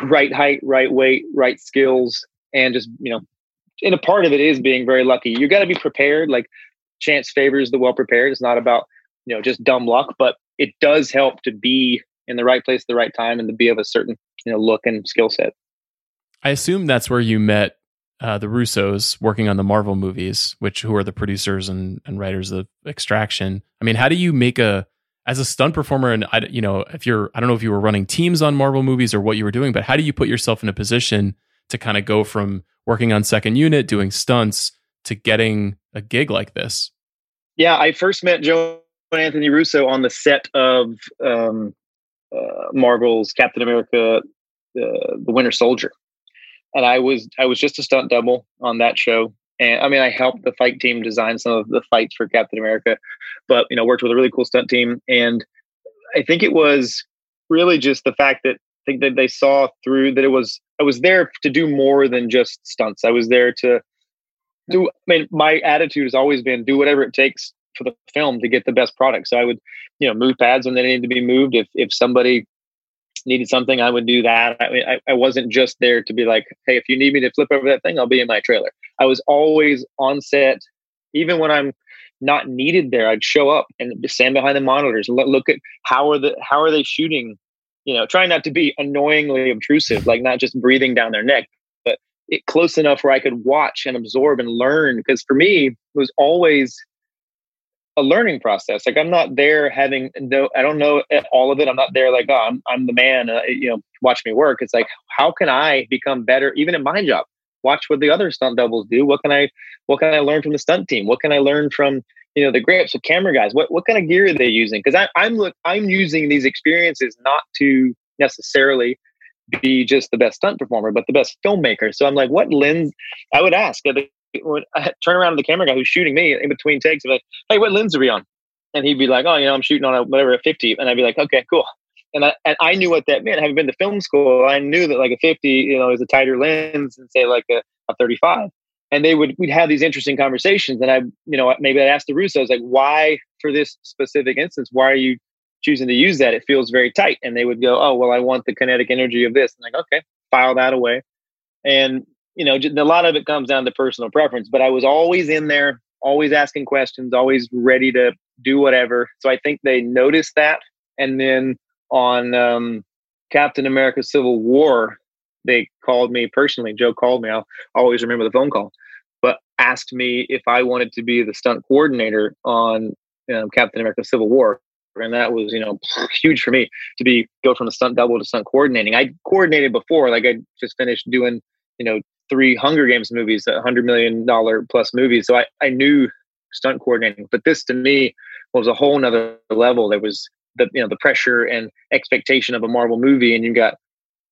right height, right weight, right skills, and just you know and a part of it is being very lucky. You got to be prepared like chance favors the well prepared it's not about you know just dumb luck but it does help to be in the right place at the right time and to be of a certain you know look and skill set. I assume that's where you met uh, the russos working on the marvel movies which who are the producers and, and writers of extraction. I mean how do you make a as a stunt performer and I, you know if you're i don't know if you were running teams on marvel movies or what you were doing but how do you put yourself in a position to kind of go from working on second unit, doing stunts, to getting a gig like this? Yeah, I first met Joe and Anthony Russo on the set of um, uh, Marvel's Captain America: uh, The Winter Soldier, and I was I was just a stunt double on that show. And I mean, I helped the fight team design some of the fights for Captain America, but you know, worked with a really cool stunt team. And I think it was really just the fact that I think that they saw through that it was I was there to do more than just stunts. I was there to do. I mean, my attitude has always been do whatever it takes for the film to get the best product. So I would, you know, move pads when they needed to be moved. If if somebody needed something, I would do that. I mean, I, I wasn't just there to be like, hey, if you need me to flip over that thing, I'll be in my trailer. I was always on set, even when I'm not needed there. I'd show up and stand behind the monitors. Look, look at how are the how are they shooting you know, trying not to be annoyingly obtrusive, like not just breathing down their neck, but it close enough where I could watch and absorb and learn. Because for me, it was always a learning process. Like I'm not there having no, I don't know all of it. I'm not there like, oh, I'm, I'm the man, uh, you know, watch me work. It's like, how can I become better even in my job? Watch what the other stunt doubles do. What can I, what can I learn from the stunt team? What can I learn from, you know, the grips, of camera guys? What, what kind of gear are they using? Cause I'm look, I'm using these experiences not to necessarily be just the best stunt performer, but the best filmmaker. So I'm like, what lens? I would ask when I <laughs> turn around to the camera guy who's shooting me in between takes, like, "Hey, what lens are we on?" And he'd be like, "Oh, you know, I'm shooting on a whatever a 50," and I'd be like, "Okay, cool." And I and I knew what that meant. Having been to film school, I knew that like a 50, you know, is a tighter lens than say like a, a 35. And they would we'd have these interesting conversations, and I, you know, maybe I'd ask the Russos like, "Why for this specific instance? Why are you choosing to use that? It feels very tight." And they would go, "Oh, well, I want the kinetic energy of this." And like, okay, file that away. And you know, a lot of it comes down to personal preference, but I was always in there, always asking questions, always ready to do whatever. So I think they noticed that. And then on um, Captain America Civil War, they called me personally. Joe called me. I'll always remember the phone call, but asked me if I wanted to be the stunt coordinator on um, Captain America Civil War. And that was, you know, <laughs> huge for me to be go from the stunt double to stunt coordinating. I coordinated before, like I just finished doing, you know, three Hunger Games movies, a hundred million dollar plus movies. So I, I knew stunt coordinating, but this to me was a whole nother level. There was the you know the pressure and expectation of a Marvel movie, and you got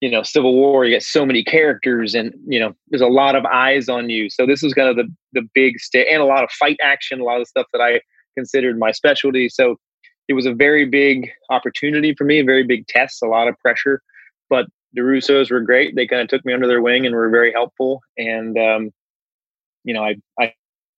you know Civil War. You got so many characters, and you know there's a lot of eyes on you. So this was kind of the the big stick, and a lot of fight action, a lot of stuff that I considered my specialty. So it was a very big opportunity for me, a very big test, a lot of pressure. The Russos were great. They kind of took me under their wing and were very helpful. And um, you know, I I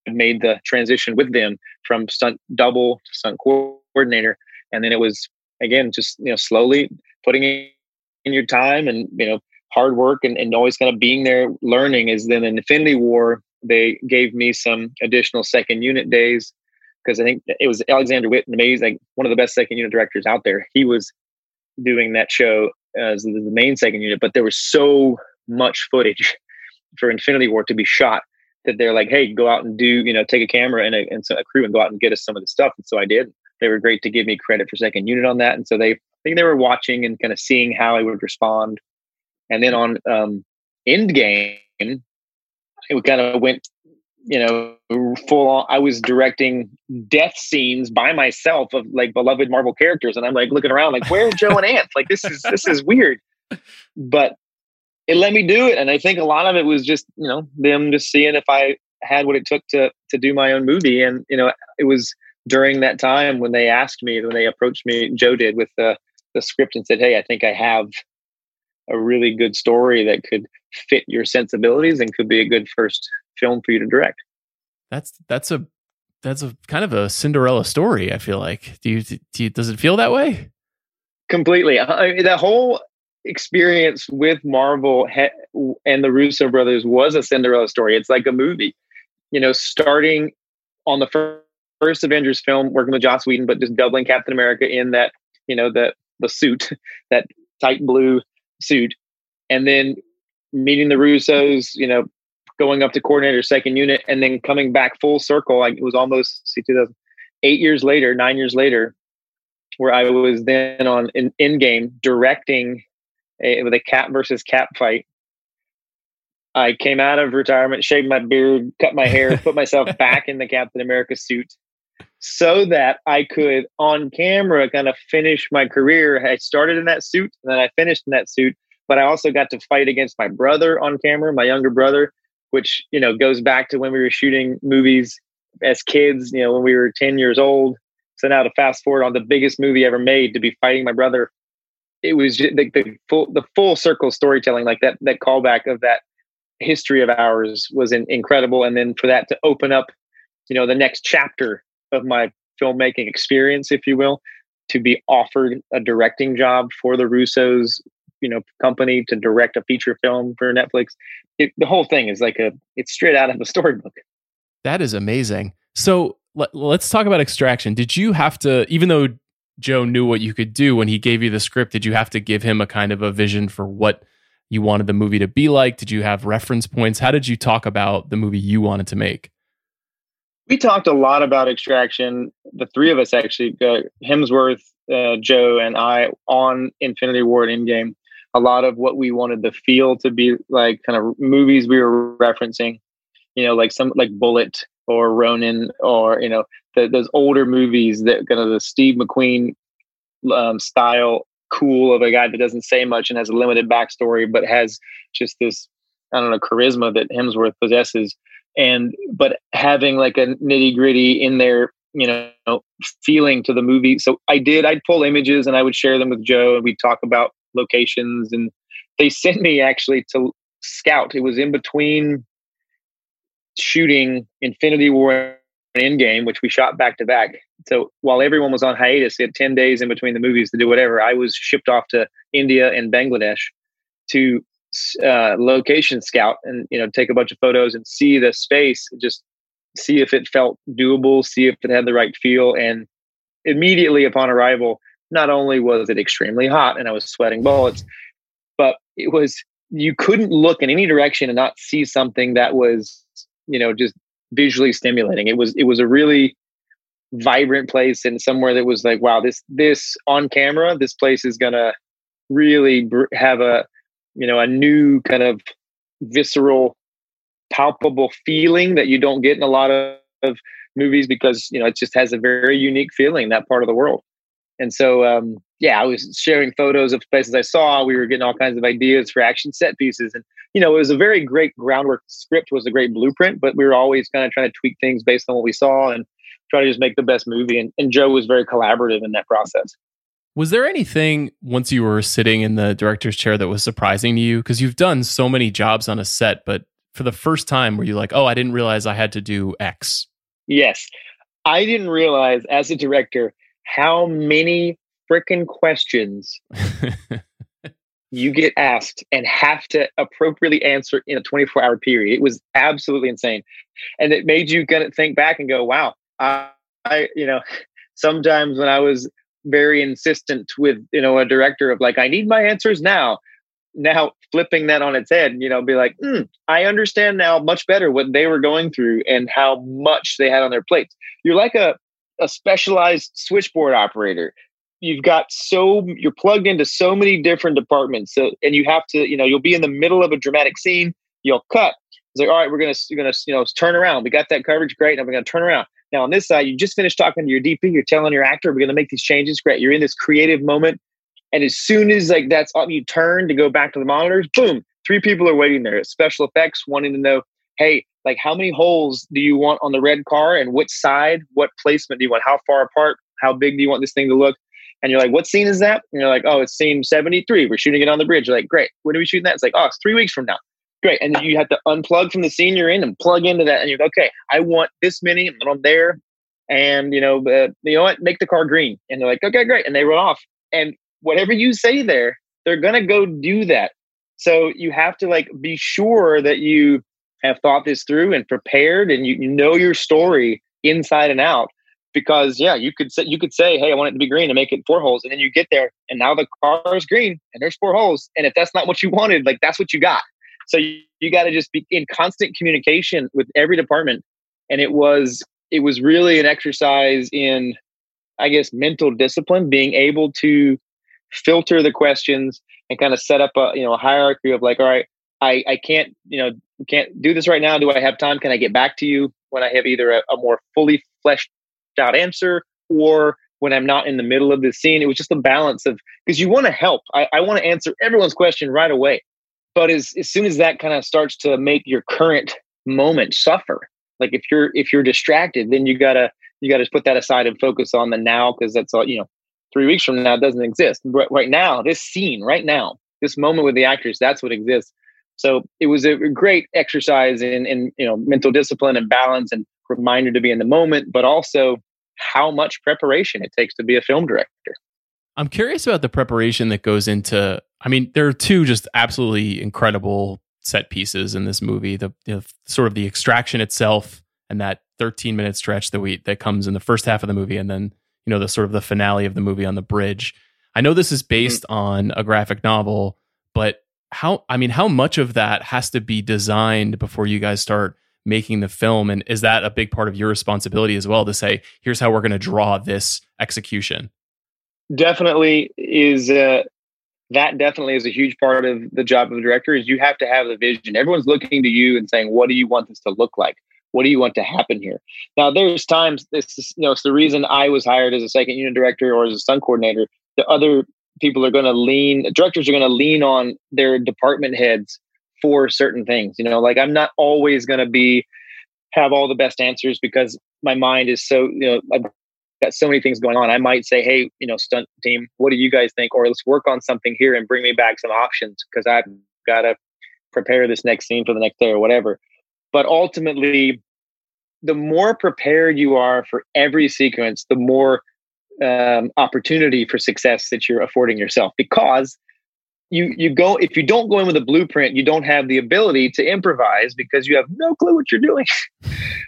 made the transition with them from stunt double to stunt coordinator, and then it was again just you know slowly putting in your time and you know hard work and, and always kind of being there learning. Is then in Infinity War they gave me some additional second unit days because I think it was Alexander Whitten, amazing, one of the best second unit directors out there. He was doing that show as the, main second unit, but there was so much footage <laughs> for Infinity War to be shot that they're like, hey, go out and do, you know, take a camera and a, and a crew and go out and get us some of the stuff. And so I did. They were great to give me credit for second unit on that. And so they, I think they were watching and kind of seeing how I would respond. And then on um, Endgame, it kind of went you know, full on. I was directing death scenes by myself of like beloved Marvel characters, and I'm like looking around, like, where's Joe and Ant? Like, this is this is weird, but it let me do it, and I think a lot of it was just you know them just seeing if I had what it took to to do my own movie, and you know, it was during that time when they asked me, when they approached me, Joe did with the the script and said, "Hey, I think I have a really good story that could fit your sensibilities and could be a good first film for you to direct. That's that's a that's a kind of a Cinderella story. I feel like. Do you, do you does it feel that way? Completely. I mean, that whole experience with Marvel and the Russo brothers was a Cinderella story. It's like a movie. You know, starting on the first, Avengers film, working with Joss Whedon, but just doubling Captain America in that you know the the suit, <laughs> that tight blue suit, and then meeting the Russos, you know, going up to coordinator second unit and then coming back full circle. Like it was almost see 2000, eight years later, nine years later, where I was then on in, Endgame directing a, with a cap versus cap fight. I came out of retirement, shaved my beard, cut my hair, put myself <laughs> back in the Captain America suit so that I could on camera kind of finish my career. I started in that suit and then I finished in that suit, but I also got to fight against my brother on camera, my younger brother, which you know goes back to when we were shooting movies as kids. You know, when we were ten years old. So now to fast forward on the biggest movie ever made to be fighting my brother, it was just the, the full the full circle storytelling, like that that callback of that history of ours was in, incredible. And then for that to open up, you know, the next chapter of my filmmaking experience, if you will, to be offered a directing job for the Russos you know company to direct a feature film for Netflix. It, the whole thing is like a it's straight out of the <laughs> storybook. That is amazing. So let, let's talk about extraction. Did you have to, even though Joe knew what you could do when he gave you the script, did you have to give him a kind of a vision for what you wanted the movie to be like? Did you have reference points? How did you talk about the movie you wanted to make? We talked a lot about extraction. The three of us actually, uh, Hemsworth, uh, Joe, and I, on Infinity War and Endgame. A lot of what we wanted the feel to be like, kind of movies we were referencing. You know, like some like Bullitt or Ronin or you know the, those older movies that kind of the Steve McQueen um, style, cool of a guy that doesn't say much and has a limited backstory, but has just this I don't know charisma that Hemsworth possesses and but having like a nitty gritty in there you know feeling to the movie so i did i'd pull images and i would share them with joe and we'd talk about locations and they <laughs> sent me actually to scout. It was in between shooting infinity war and endgame which we shot back to back. So while everyone was on hiatus they had 10 days in between the movies to do whatever i was shipped off to india and bangladesh to uh, location scout and you know take a bunch of photos and see the space just see if it felt doable see if it had the right feel and immediately upon arrival not only was it extremely hot and i was sweating bullets but it was you couldn't look in any direction and not see something that was you know just visually stimulating. It was it was a really vibrant place and somewhere that was like wow this this on camera this place is gonna really br- have a you know a new kind of visceral palpable feeling that you don't get in a lot of, of movies because you know it just has a very unique feeling that part of the world and so um, yeah i was sharing photos of places i saw we were getting all kinds of ideas for action set pieces and you know it was a very great groundwork the script was a great blueprint but we were always kind of trying to tweak things based on what we saw and try to just make the best movie and, and joe was very collaborative in that process was there anything once you were sitting in the director's chair that was surprising to you? Because you've done so many jobs on a set, but for the first time, were you like, oh, I didn't realize I had to do X? Yes. I didn't realize as a director how many freaking questions <laughs> you get asked and have to appropriately answer in a 24 hour period. It was absolutely insane. And it made you kind of think back and go, wow, I, I you know, <laughs> sometimes when I was very insistent with you know a director of like i need my answers now now flipping that on its head you know be like mm, i understand now much better what they were going through and how much they had on their plates you're like a, a specialized switchboard operator you've got so you're plugged into so many different departments so and you have to you know you'll be in the middle of a dramatic scene you'll cut it's like all right we're gonna we're gonna you know turn around we got that coverage great now we're gonna turn around now, on this side, you just finished talking to your DP, you're telling your actor, we're to make these changes. Great. You're in this creative moment. And as soon as like that's up, you turn to go back to the monitors, boom, three people are waiting there. Special effects wanting to know, hey, like how many holes do you want on the red car and which side, what placement do you want? How far apart? How big do you want this thing to look? And you're like, what scene is that? And you're like, oh, it's scene 73. We're shooting it on the bridge. You're like, great. When are we shooting that? It's like, oh, it's three weeks from now. Great. And you have to unplug from the scene you're in and plug into that. And you're like, okay, I want this many, and then I'm there. And, you know, uh, you know what? Make the car green. And they're like, okay, great. And they run off. And whatever you say there, they're going to go do that. So you have to like be sure that you have thought this through and prepared and you, you know your story inside and out because yeah you could say you could say hey i want it to be green and make it four holes and then you get there and now the car is green and there's four holes and if that's not what you wanted like that's what you got so you, you got to just be in constant communication with every department. And it was it was really an exercise in, I guess, mental discipline, being able to filter the questions and kind of set up a you know a hierarchy of like, all right, I I can't you know can't do this right now. Do I have time? Can I get back to you when I have either a, a more fully fleshed out answer or when I'm not in the middle of the scene. It was just a balance of because you want to help. I, I want to answer everyone's question right away. But as, as soon as that kind of starts to make your current moment suffer, like if you're if you're distracted, then you gotta you gotta put that aside and focus on the now because that's all you know. Three weeks from now doesn't exist. Right, right now, this scene, right now, this moment with the actors, that's what exists. So it was a great exercise in in you know mental discipline and balance and reminder to be in the moment, but also how much preparation it takes to be a film director. I'm curious about the preparation that goes into. I mean, there are two just absolutely incredible set pieces in this movie. The, the sort of the extraction itself and that 13 minute stretch that we that comes in the first half of the movie, and then you know the sort of the finale of the movie on the bridge. I know this is mm-hmm. based mm-hmm. on a graphic novel, but how? I mean, how much of that has to be designed before you guys start making the film? And is that a big part of your responsibility as well to say here's how we're going to draw this execution definitely is uh, that definitely is a huge part of the job of the director is you have to have the vision. Everyone's looking to you and saying what do you want this to look like? What do you want to happen here? Now there's times this is, you know it's the reason i was hired as a second unit director or as a stunt coordinator. The other people are going to lean directors are going to lean on their department heads for certain things you know like i'm not always going to be have all the best answers because my mind is so you know i've got so many things going on. I might say hey you know stunt team what do you guys think? or let's work on something here and bring me back some options because i've got to prepare this next scene for the next day or whatever. But ultimately the more prepared you are for every sequence the more um, opportunity for success that you're affording yourself because you you go if you don't go in with a blueprint you don't have the ability to improvise because you have no clue what you're doing. <laughs>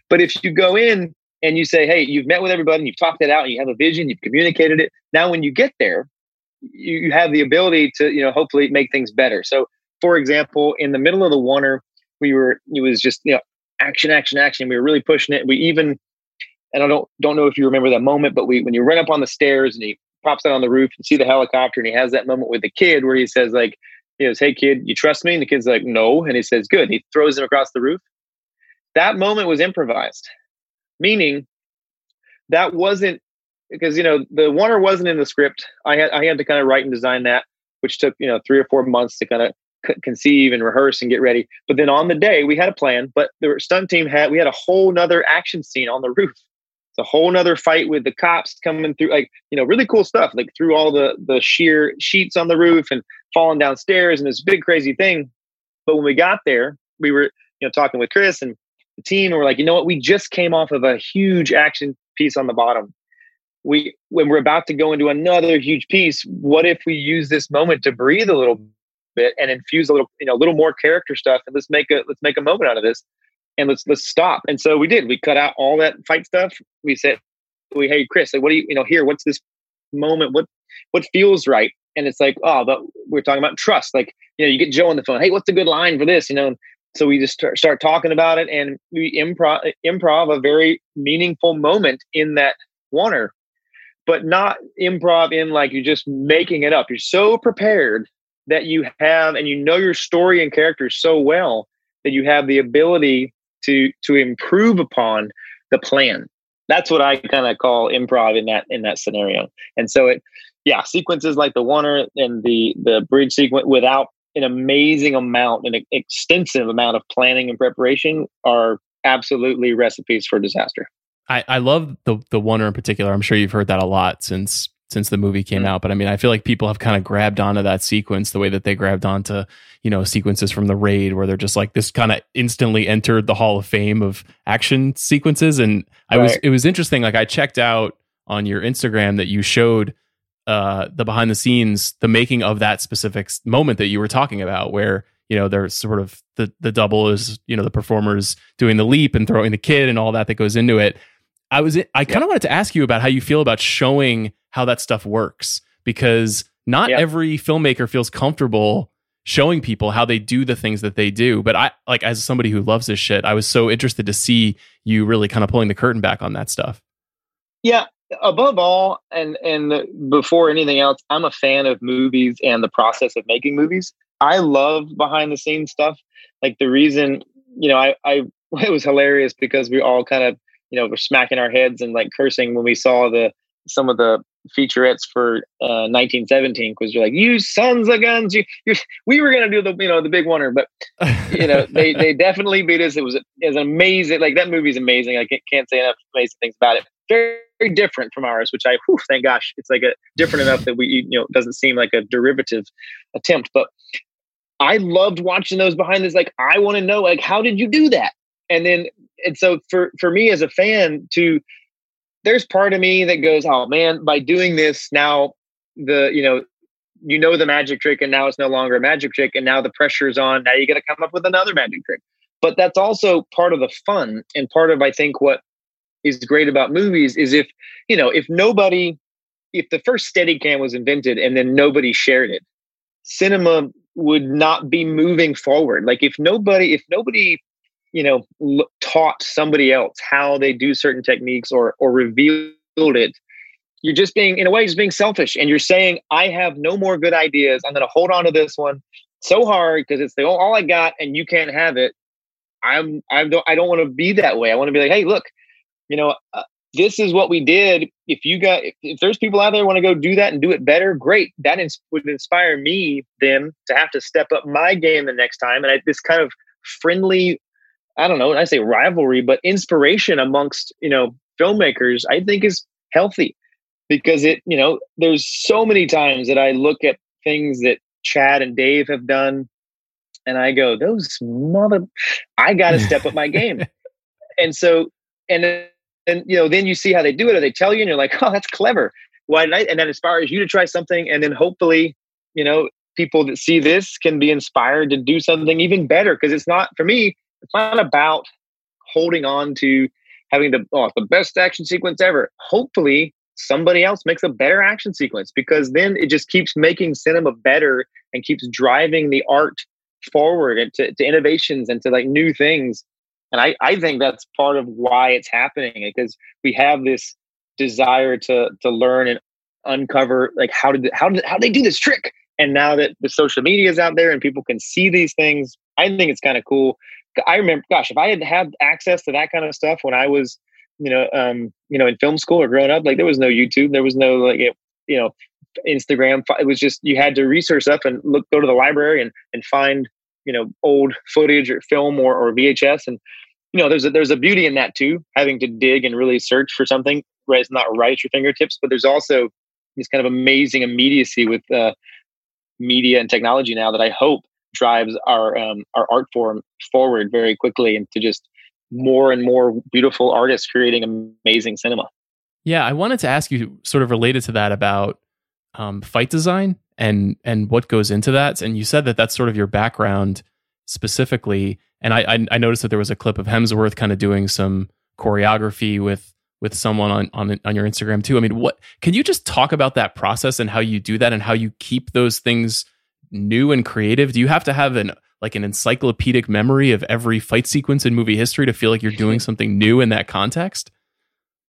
But if you go in and you say hey you've met with everybody and you've talked it out and you have a vision you've communicated it. Now when you get there you, you have the ability to you know hopefully make things better. So for example in the middle of the oner we were it was just you know action action action. We were really pushing it. We even and I don't don't know if you remember that moment, but we when you run up on the stairs and he pops out on the roof and see the helicopter and he has that moment with the kid where he says like he goes, Hey kid, you trust me? And the kid's like, No. And he says, Good. He throws him across the roof. That moment was improvised. Meaning that wasn't because you know the oner wasn't in the script. I had I had to kind of write and design that, which took you know three or four months to kind of conceive and rehearse and get ready. But then on the day we had a plan, but the stunt team had we had a whole nother action scene on the roof a whole nother fight with the cops coming through like you know really cool stuff like through all the the sheer sheets on the roof and falling downstairs and this big crazy thing. But when we got there we were you know talking with chris and the team and we're like you know what? We just came off of a huge action piece on the bottom. We when we're about to go into another huge piece what if we use this moment to breathe a little bit and infuse a little you know a little more character stuff and let's make a let's make a moment out of this and let's let's stop. And so we did. We cut out all that fight stuff. We said, we hey Chris, like, what do you you know here? What's this moment? What what feels right? And it's like, oh, but we're talking about trust. Like, you know, you get Joe on the phone. Hey, what's a good line for this? You know, so we just start, start talking about it, and we improv improv a very meaningful moment in that oner, but not improv in like you're just making it up. You're so prepared that you have, and you know your story and characters so well that you have the ability to to improve upon the plan. That's what I kind of call improv in that in that scenario. And so it, yeah, sequences like the oner and the the bridge sequence without an amazing amount, an extensive amount of planning and preparation are absolutely recipes for disaster. I, I love the the oner in particular. I'm sure you've heard that a lot since since the movie came mm-hmm. out. But I mean, I feel like people have kind of grabbed onto that sequence the way that they grabbed onto, you know, sequences from the raid where they're just like this kind of instantly entered the Hall of Fame of action sequences. And I right. was, it was interesting. Like I checked out on your Instagram that you showed uh, the behind the scenes, the making of that specific moment that you were talking about, where you know there's sort of the the double is you know the performers doing the leap and throwing the kid and all that that goes into it. I was I kind of wanted to ask you about how you feel about showing how that stuff works because not every filmmaker feels comfortable showing people how they do the things that they do. But I like as somebody who loves this shit, I was so interested to see you really kind of pulling the curtain back on that stuff. Yeah, above all and and before anything else, I'm a fan of movies and the process of making movies. I love behind the scenes stuff. Like the reason, you know, I I <laughs> it was hilarious because we all kind of, you know, were smacking our heads and like cursing when we saw the some of the featurettes for uh, 1917 because you're like you sons of guns you, we were gonna do the you know the big oner but you know they <laughs> they definitely beat us. It was it was amazing like that movie's amazing. I can't, can't say enough amazing things about it. Very, very different from ours which i whew, thank gosh it's like a different enough that we you know doesn't seem like a derivative attempt but i loved watching those behind this like i want to know like how did you do that and then and so for for me as a fan to there's part of me that goes, oh man, by doing this now, the you know, you know the magic trick, and now it's no longer a magic trick, and now the pressure is on. Now you got to come up with another magic trick. But that's also part of the fun, and part of I think what is great about movies is if you know if nobody, if the first Steadicam was invented and then nobody shared it, cinema would not be moving forward. Like if nobody, if nobody you know taught somebody else how they do certain techniques or or revealed it you're just being in a way just being selfish and you're saying i have no more good ideas. I'm going to hold on to this one so hard because it's the all i got and you can't have it. I'm i don't i don't want to be that way. I want to be like hey look you know uh, this is what we did. If you got if, if there's people out there want to go do that and do it better great. That ins- would inspire me then to have to step up my game the next time and I, this kind of friendly i don't know i say rivalry but inspiration amongst you know filmmakers i think is healthy. Because it you know there's so many times that i look at things that chad and dave have done and i go those mother i gotta <laughs> step up my game. And so and and you know then you see how they do it or they tell you and you're like oh that's clever. Why well, and that inspires you to try something and then hopefully you know people that see this can be inspired to do something even better because it's not for me it's not about holding on to having the oh, the best action sequence ever. Hopefully somebody else makes a better action sequence because then it just keeps making cinema better and keeps driving the art forward and to, to innovations and to like new things. And I, I think that's part of why it's happening eh, because we have this desire to to learn and uncover like how did how did how did they do this trick? And now that the social media is out there and people can see these things i think it's kind of cool i remember gosh if i had had access to that kind of stuff when i was you know um you know in film school or growing up like there was no youtube there was no like it, you know instagram it was just you had to research stuff and look go to the library and and find you know old footage or film or, or VHS and you know there's a, there's a beauty in that too having to dig and really search for something where it's not right at your fingertips but there's also this kind of amazing immediacy with uh, media and technology now that I hope drives our um, our art form forward very quickly and to just more and more beautiful artists creating amazing cinema. Yeah, I wanted to ask you sort of related to that about um, fight design and and what goes into that. And you said that that's sort of your background specifically. And I I, I noticed that there was a clip of Hemsworth kind of doing some choreography with with someone on, on on your Instagram too. I mean, what can you just talk about that process and how you do that and how you keep those things new and creative? Do you have to have an like an encyclopedic memory of every fight sequence in movie history to feel like you're doing something new in that context?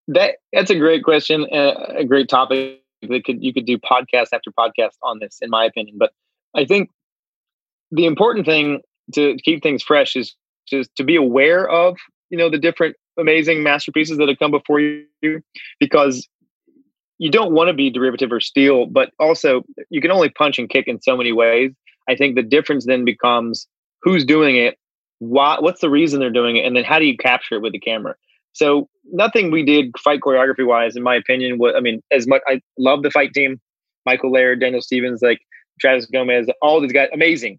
That that's a great question, uh, a great topic that could you could do podcast after podcast on this, in my opinion. But I think the important thing to keep things fresh is just to be aware of you know the different amazing masterpieces that have come before you because you don't want to be derivative or steal but also you can only punch and kick in so many ways i think the difference then becomes who's doing it why what's the reason they're doing it and then how do you capture it with the camera so nothing we did fight choreography wise, in my opinion, I mean, as much I love the fight team, Michael Laird, Daniel Stevens, like Travis Gomez, all these guys, amazing.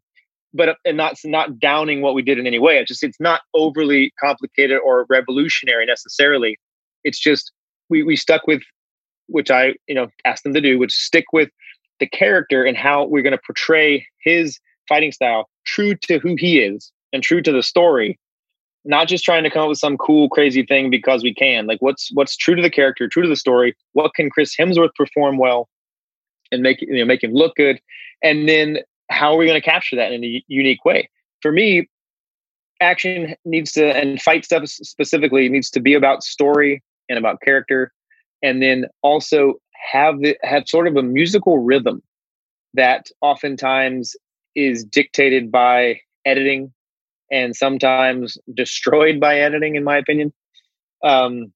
But and not not downing what we did in any way. It's just it's not overly complicated or revolutionary necessarily. It's just we we stuck with which I you know asked them to do, which stick with the character and how we're going to portray his fighting style true to who he is and true to the story. Not just trying to come up with some cool crazy thing because we can. Like what's what's true to the character true to the story? What can chris hemsworth perform well and make you know make him look good? And then how are we going to capture that in a unique way? For me action needs to and fight stuff specifically needs to be about story and about character and then also have the have sort of a musical rhythm that oftentimes is dictated by editing and sometimes destroyed by editing, in my opinion. Um,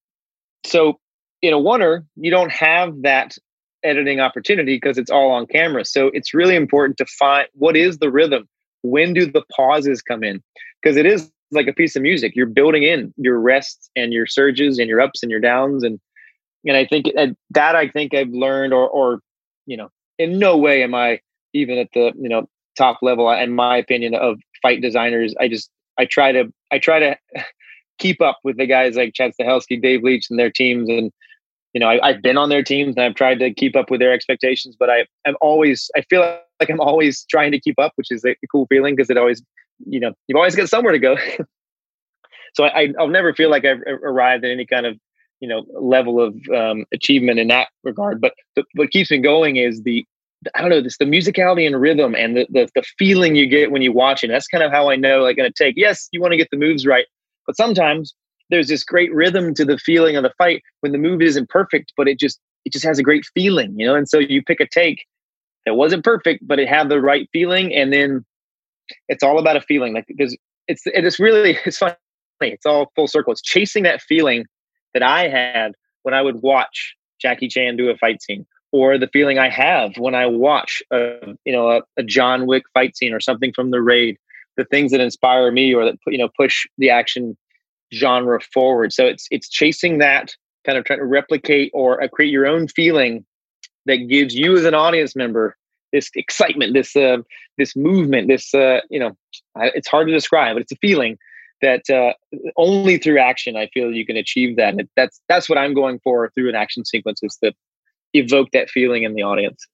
so in a oner, you don't have that editing opportunity because it's all on camera. So it's really important to find what is the rhythm. When do the pauses come in? Because it is like a piece of music. You're building in your rests and your surges and your ups and your downs, and and I think that I think I've learned, or or you know, in no way am I even at the you know top level in my opinion of fight designers. I just i try to i try to <laughs> keep up with the guys like chad stahelski dave leitch and their teams. And you know I, have been on their teams and i've tried to keep up with their expectations but i i'm always i feel like i'm always trying to keep up which is a cool feeling because it always you know you've always got somewhere to go. <laughs> So I, i'll never feel like i've arrived at any kind of you know level of um, achievement in that regard but the, what keeps me going is the I don't know, this the musicality and rhythm and the, the, the feeling you get when you watch it. That's kind of how I know like gonna take. Yes, you want to get the moves right, But sometimes there's this great rhythm to the feeling of the fight when the move isn't perfect, but it just it just has a great feeling, you know. And so you pick a take that wasn't perfect, but it had the right feeling, and then it's all about a feeling, like because it's it's really it's funny. It's all full circle. It's chasing that feeling that I had when I would watch Jackie Chan do a fight scene, or the feeling I have when I watch a you know a, a John Wick fight scene or something from the Raid. The things that inspire me or that you know push the action genre forward. So it's it's chasing that kind of trying to replicate or uh, create your own feeling that gives you as an audience member this excitement, this uh, this movement, this uh, you know, it's hard to describe, but it's a feeling that uh, only through action I feel you can achieve that. And that's that's what I'm going for through an action sequence is to evoke that feeling in the audience.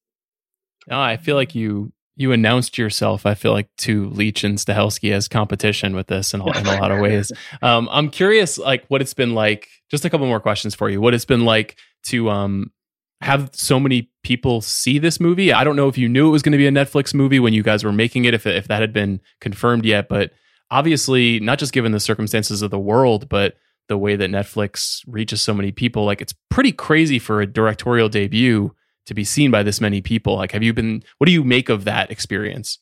Oh, I feel like you you announced yourself, I feel like, to Leitch and Stahelski as competition with this in, in a lot of <laughs> ways. Um, I'm curious, like, what it's been like. Just a couple more questions for you. What it's been like to um, have so many people see this movie. I don't know if you knew it was going to be a Netflix movie when you guys were making it, if if that had been confirmed yet. But obviously, not just given the circumstances of the world, but the way that Netflix reaches so many people, like it's pretty crazy for a directorial debut to be seen by this many people. Like, have you been? What do you make of that experience?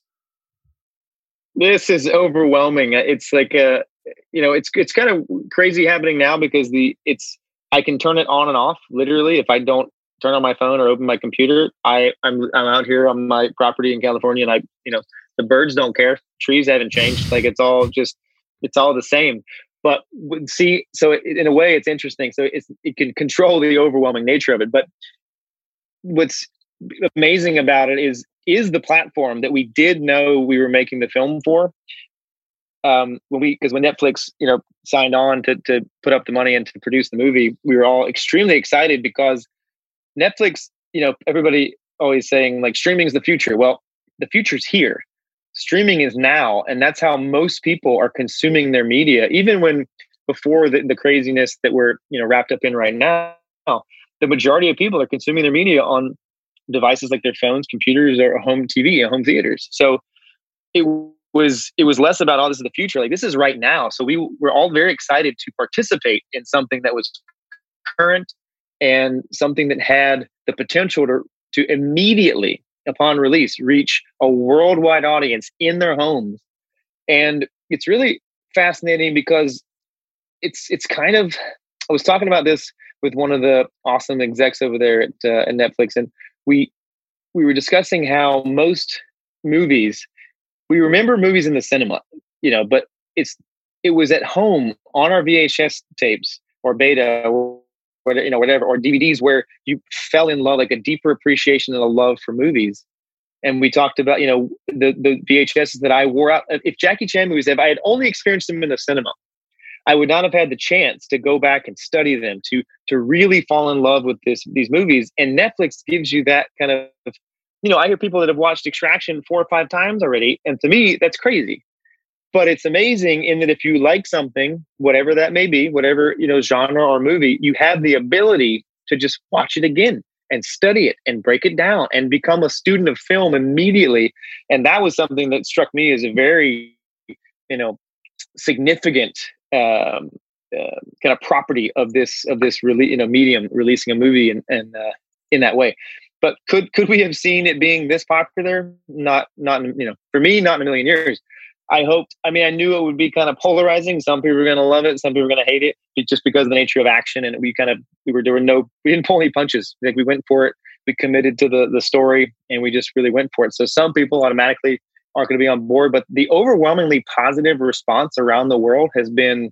This is overwhelming. Uh, it's like a, you know, it's it's kind of crazy happening now because the it's I can turn it on and off literally if I don't turn on my phone or open my computer. I I'm I'm out here on my property in California and I you know the birds don't care, trees haven't changed. Like it's all just it's all the same. But see, so it, in a way, it's interesting. So it's it can control the overwhelming nature of it, but what's amazing about it is is the platform that we did know we were making the film for um, when we because when Netflix you know signed on to to put up the money and to produce the movie, we were all extremely excited because Netflix, you know, everybody always saying like streaming is the future. Well, the future's here. Streaming is now, and that's how most people are consuming their media. Even when before the, the craziness that we're you know wrapped up in right now, the majority of people are consuming their media on devices like their phones, computers, or home TV, home theaters. So it was it was less about all oh, this is the future. Like this is right now. So we were all very excited to participate in something that was current and something that had the potential to to immediately upon release reach a worldwide audience in their homes. And it's really fascinating because it's it's kind of I was talking about this with one of the awesome execs over there at, uh, at Netflix, and we we were discussing how most movies we remember movies in the cinema, you know, but it's it was at home on our VHS tapes or beta or you know whatever or DVDs where you fell in love like a deeper appreciation and a love for movies. And we talked about you know the the VHSs that I wore out. If Jackie Chan movies, if I had only experienced them in the cinema, I would not have had the chance to go back and study them to to really fall in love with this these movies. And Netflix gives you that kind of you know, I hear people that have watched Extraction four or five times already, and to me, that's crazy. But it's amazing in that if you like something, whatever that may be, whatever you know genre or movie, you have the ability to just watch it again and study it and break it down and become a student of film immediately. And that was something that struck me as a very, you know, significant um, uh, kind of property of this of this really you know medium releasing a movie and and uh, in that way. But could could we have seen it being this popular? Not not you know for me not in a million years. I hoped. I mean, I knew it would be kind of polarizing. Some people were going to love it. Some people were going to hate it, just because of the nature of action. And we kind of we were were no <laughs> we didn't pull any punches. Like we went for it. We committed to the the story, and we just really went for it. So some people automatically aren't going to be on board, but the overwhelmingly positive response around the world has been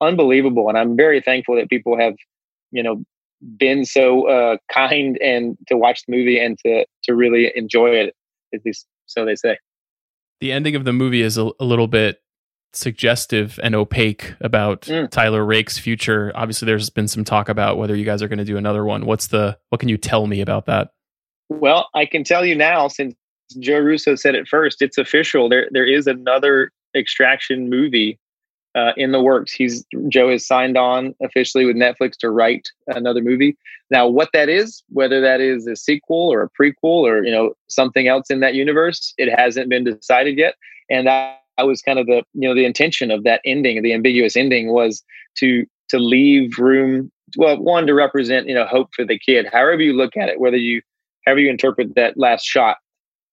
unbelievable, and I'm very thankful that people have you know been so uh, kind and to watch the movie and to to really enjoy it. At least so they say. The ending of the movie is a, a little bit suggestive and opaque about mm. Tyler Rake's future. Obviously, there's been some talk about whether you guys are going to do another one. What's the what can you tell me about that? Well, I can tell you now since Joe Russo said it first. It's official. There there is another extraction movie uh, in the works. He's Joe has signed on officially with Netflix to write another movie. Now, what that is, whether that is a sequel or a prequel or you know something else in that universe, it hasn't been decided yet. And that was kind of the you know the intention of that ending, the ambiguous ending was to to leave room. Well, one to represent you know hope for the kid. However you look at it, whether you however you interpret that last shot,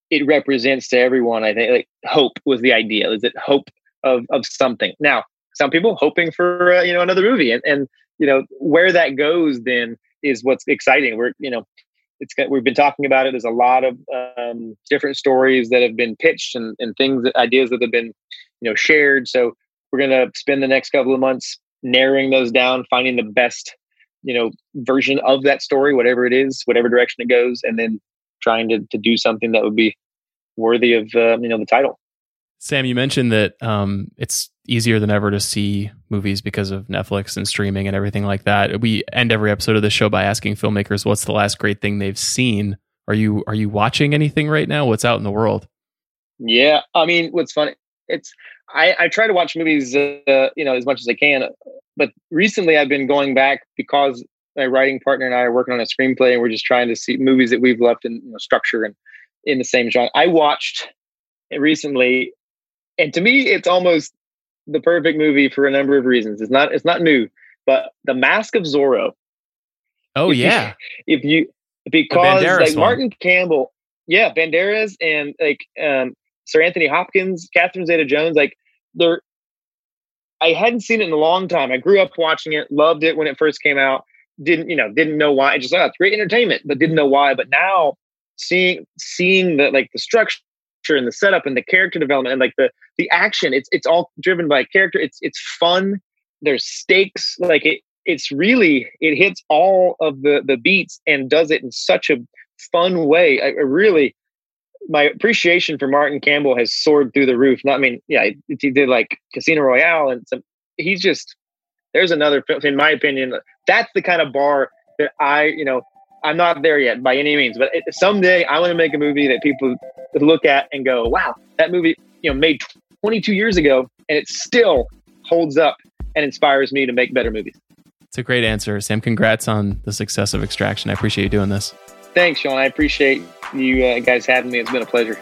it represents to everyone. I think like hope was the idea. Is it hope of of something? Now, some people hoping for uh, you know another movie, and and you know where that goes then is what's exciting. We're you know it's we've been talking about it. There's a lot of um, different stories that have been pitched and, and things, ideas that have been, you know, shared. So we're going to spend the next couple of months narrowing those down, finding the best, you know, version of that story, whatever it is, whatever direction it goes, and then trying to to do something that would be worthy of, uh, you know, the title. Sam, you mentioned that um, it's easier than ever to see movies because of Netflix and streaming and everything like that. We end every episode of the show by asking filmmakers what's the last great thing they've seen. Are you are you watching anything right now? What's out in the world? Yeah, I mean, what's funny? It's I, I try to watch movies, uh, you know, as much as I can. But recently, I've been going back because my writing partner and I are working on a screenplay, and we're just trying to see movies that we've left in you know, structure and in the same genre. I watched recently, and to me, it's almost the perfect movie for a number of reasons. It's not it's not new, but The Mask of Zorro. Oh if yeah. You, <laughs> if you because like one. Martin Campbell, yeah, Banderas and like um, Sir Anthony Hopkins, Catherine Zeta-Jones, like they're. I hadn't seen it in a long time. I grew up watching it, loved it when it first came out. Didn't you know? Didn't know why. I just thought oh, it's great entertainment, but didn't know why. But now seeing seeing the like the structure and the setup and the character development and like the the action it's it's all driven by character it's it's fun there's stakes like it it's really it hits all of the the beats and does it in such a fun way I, I really my appreciation for Martin Campbell has soared through the roof. Not, I mean, yeah, he did like Casino Royale, and some. He's just there's another, in my opinion, that's the kind of bar that I, you know, I'm not there yet by any means, but someday I want to make a movie that people look at and go, "Wow, that movie, you know, made 22 years ago, and it still holds up and inspires me to make better movies." It's a great answer, Sam. Congrats on the success of Extraction. I appreciate you doing this. Thanks, Sean. I appreciate you uh, guys having me. It's been a pleasure.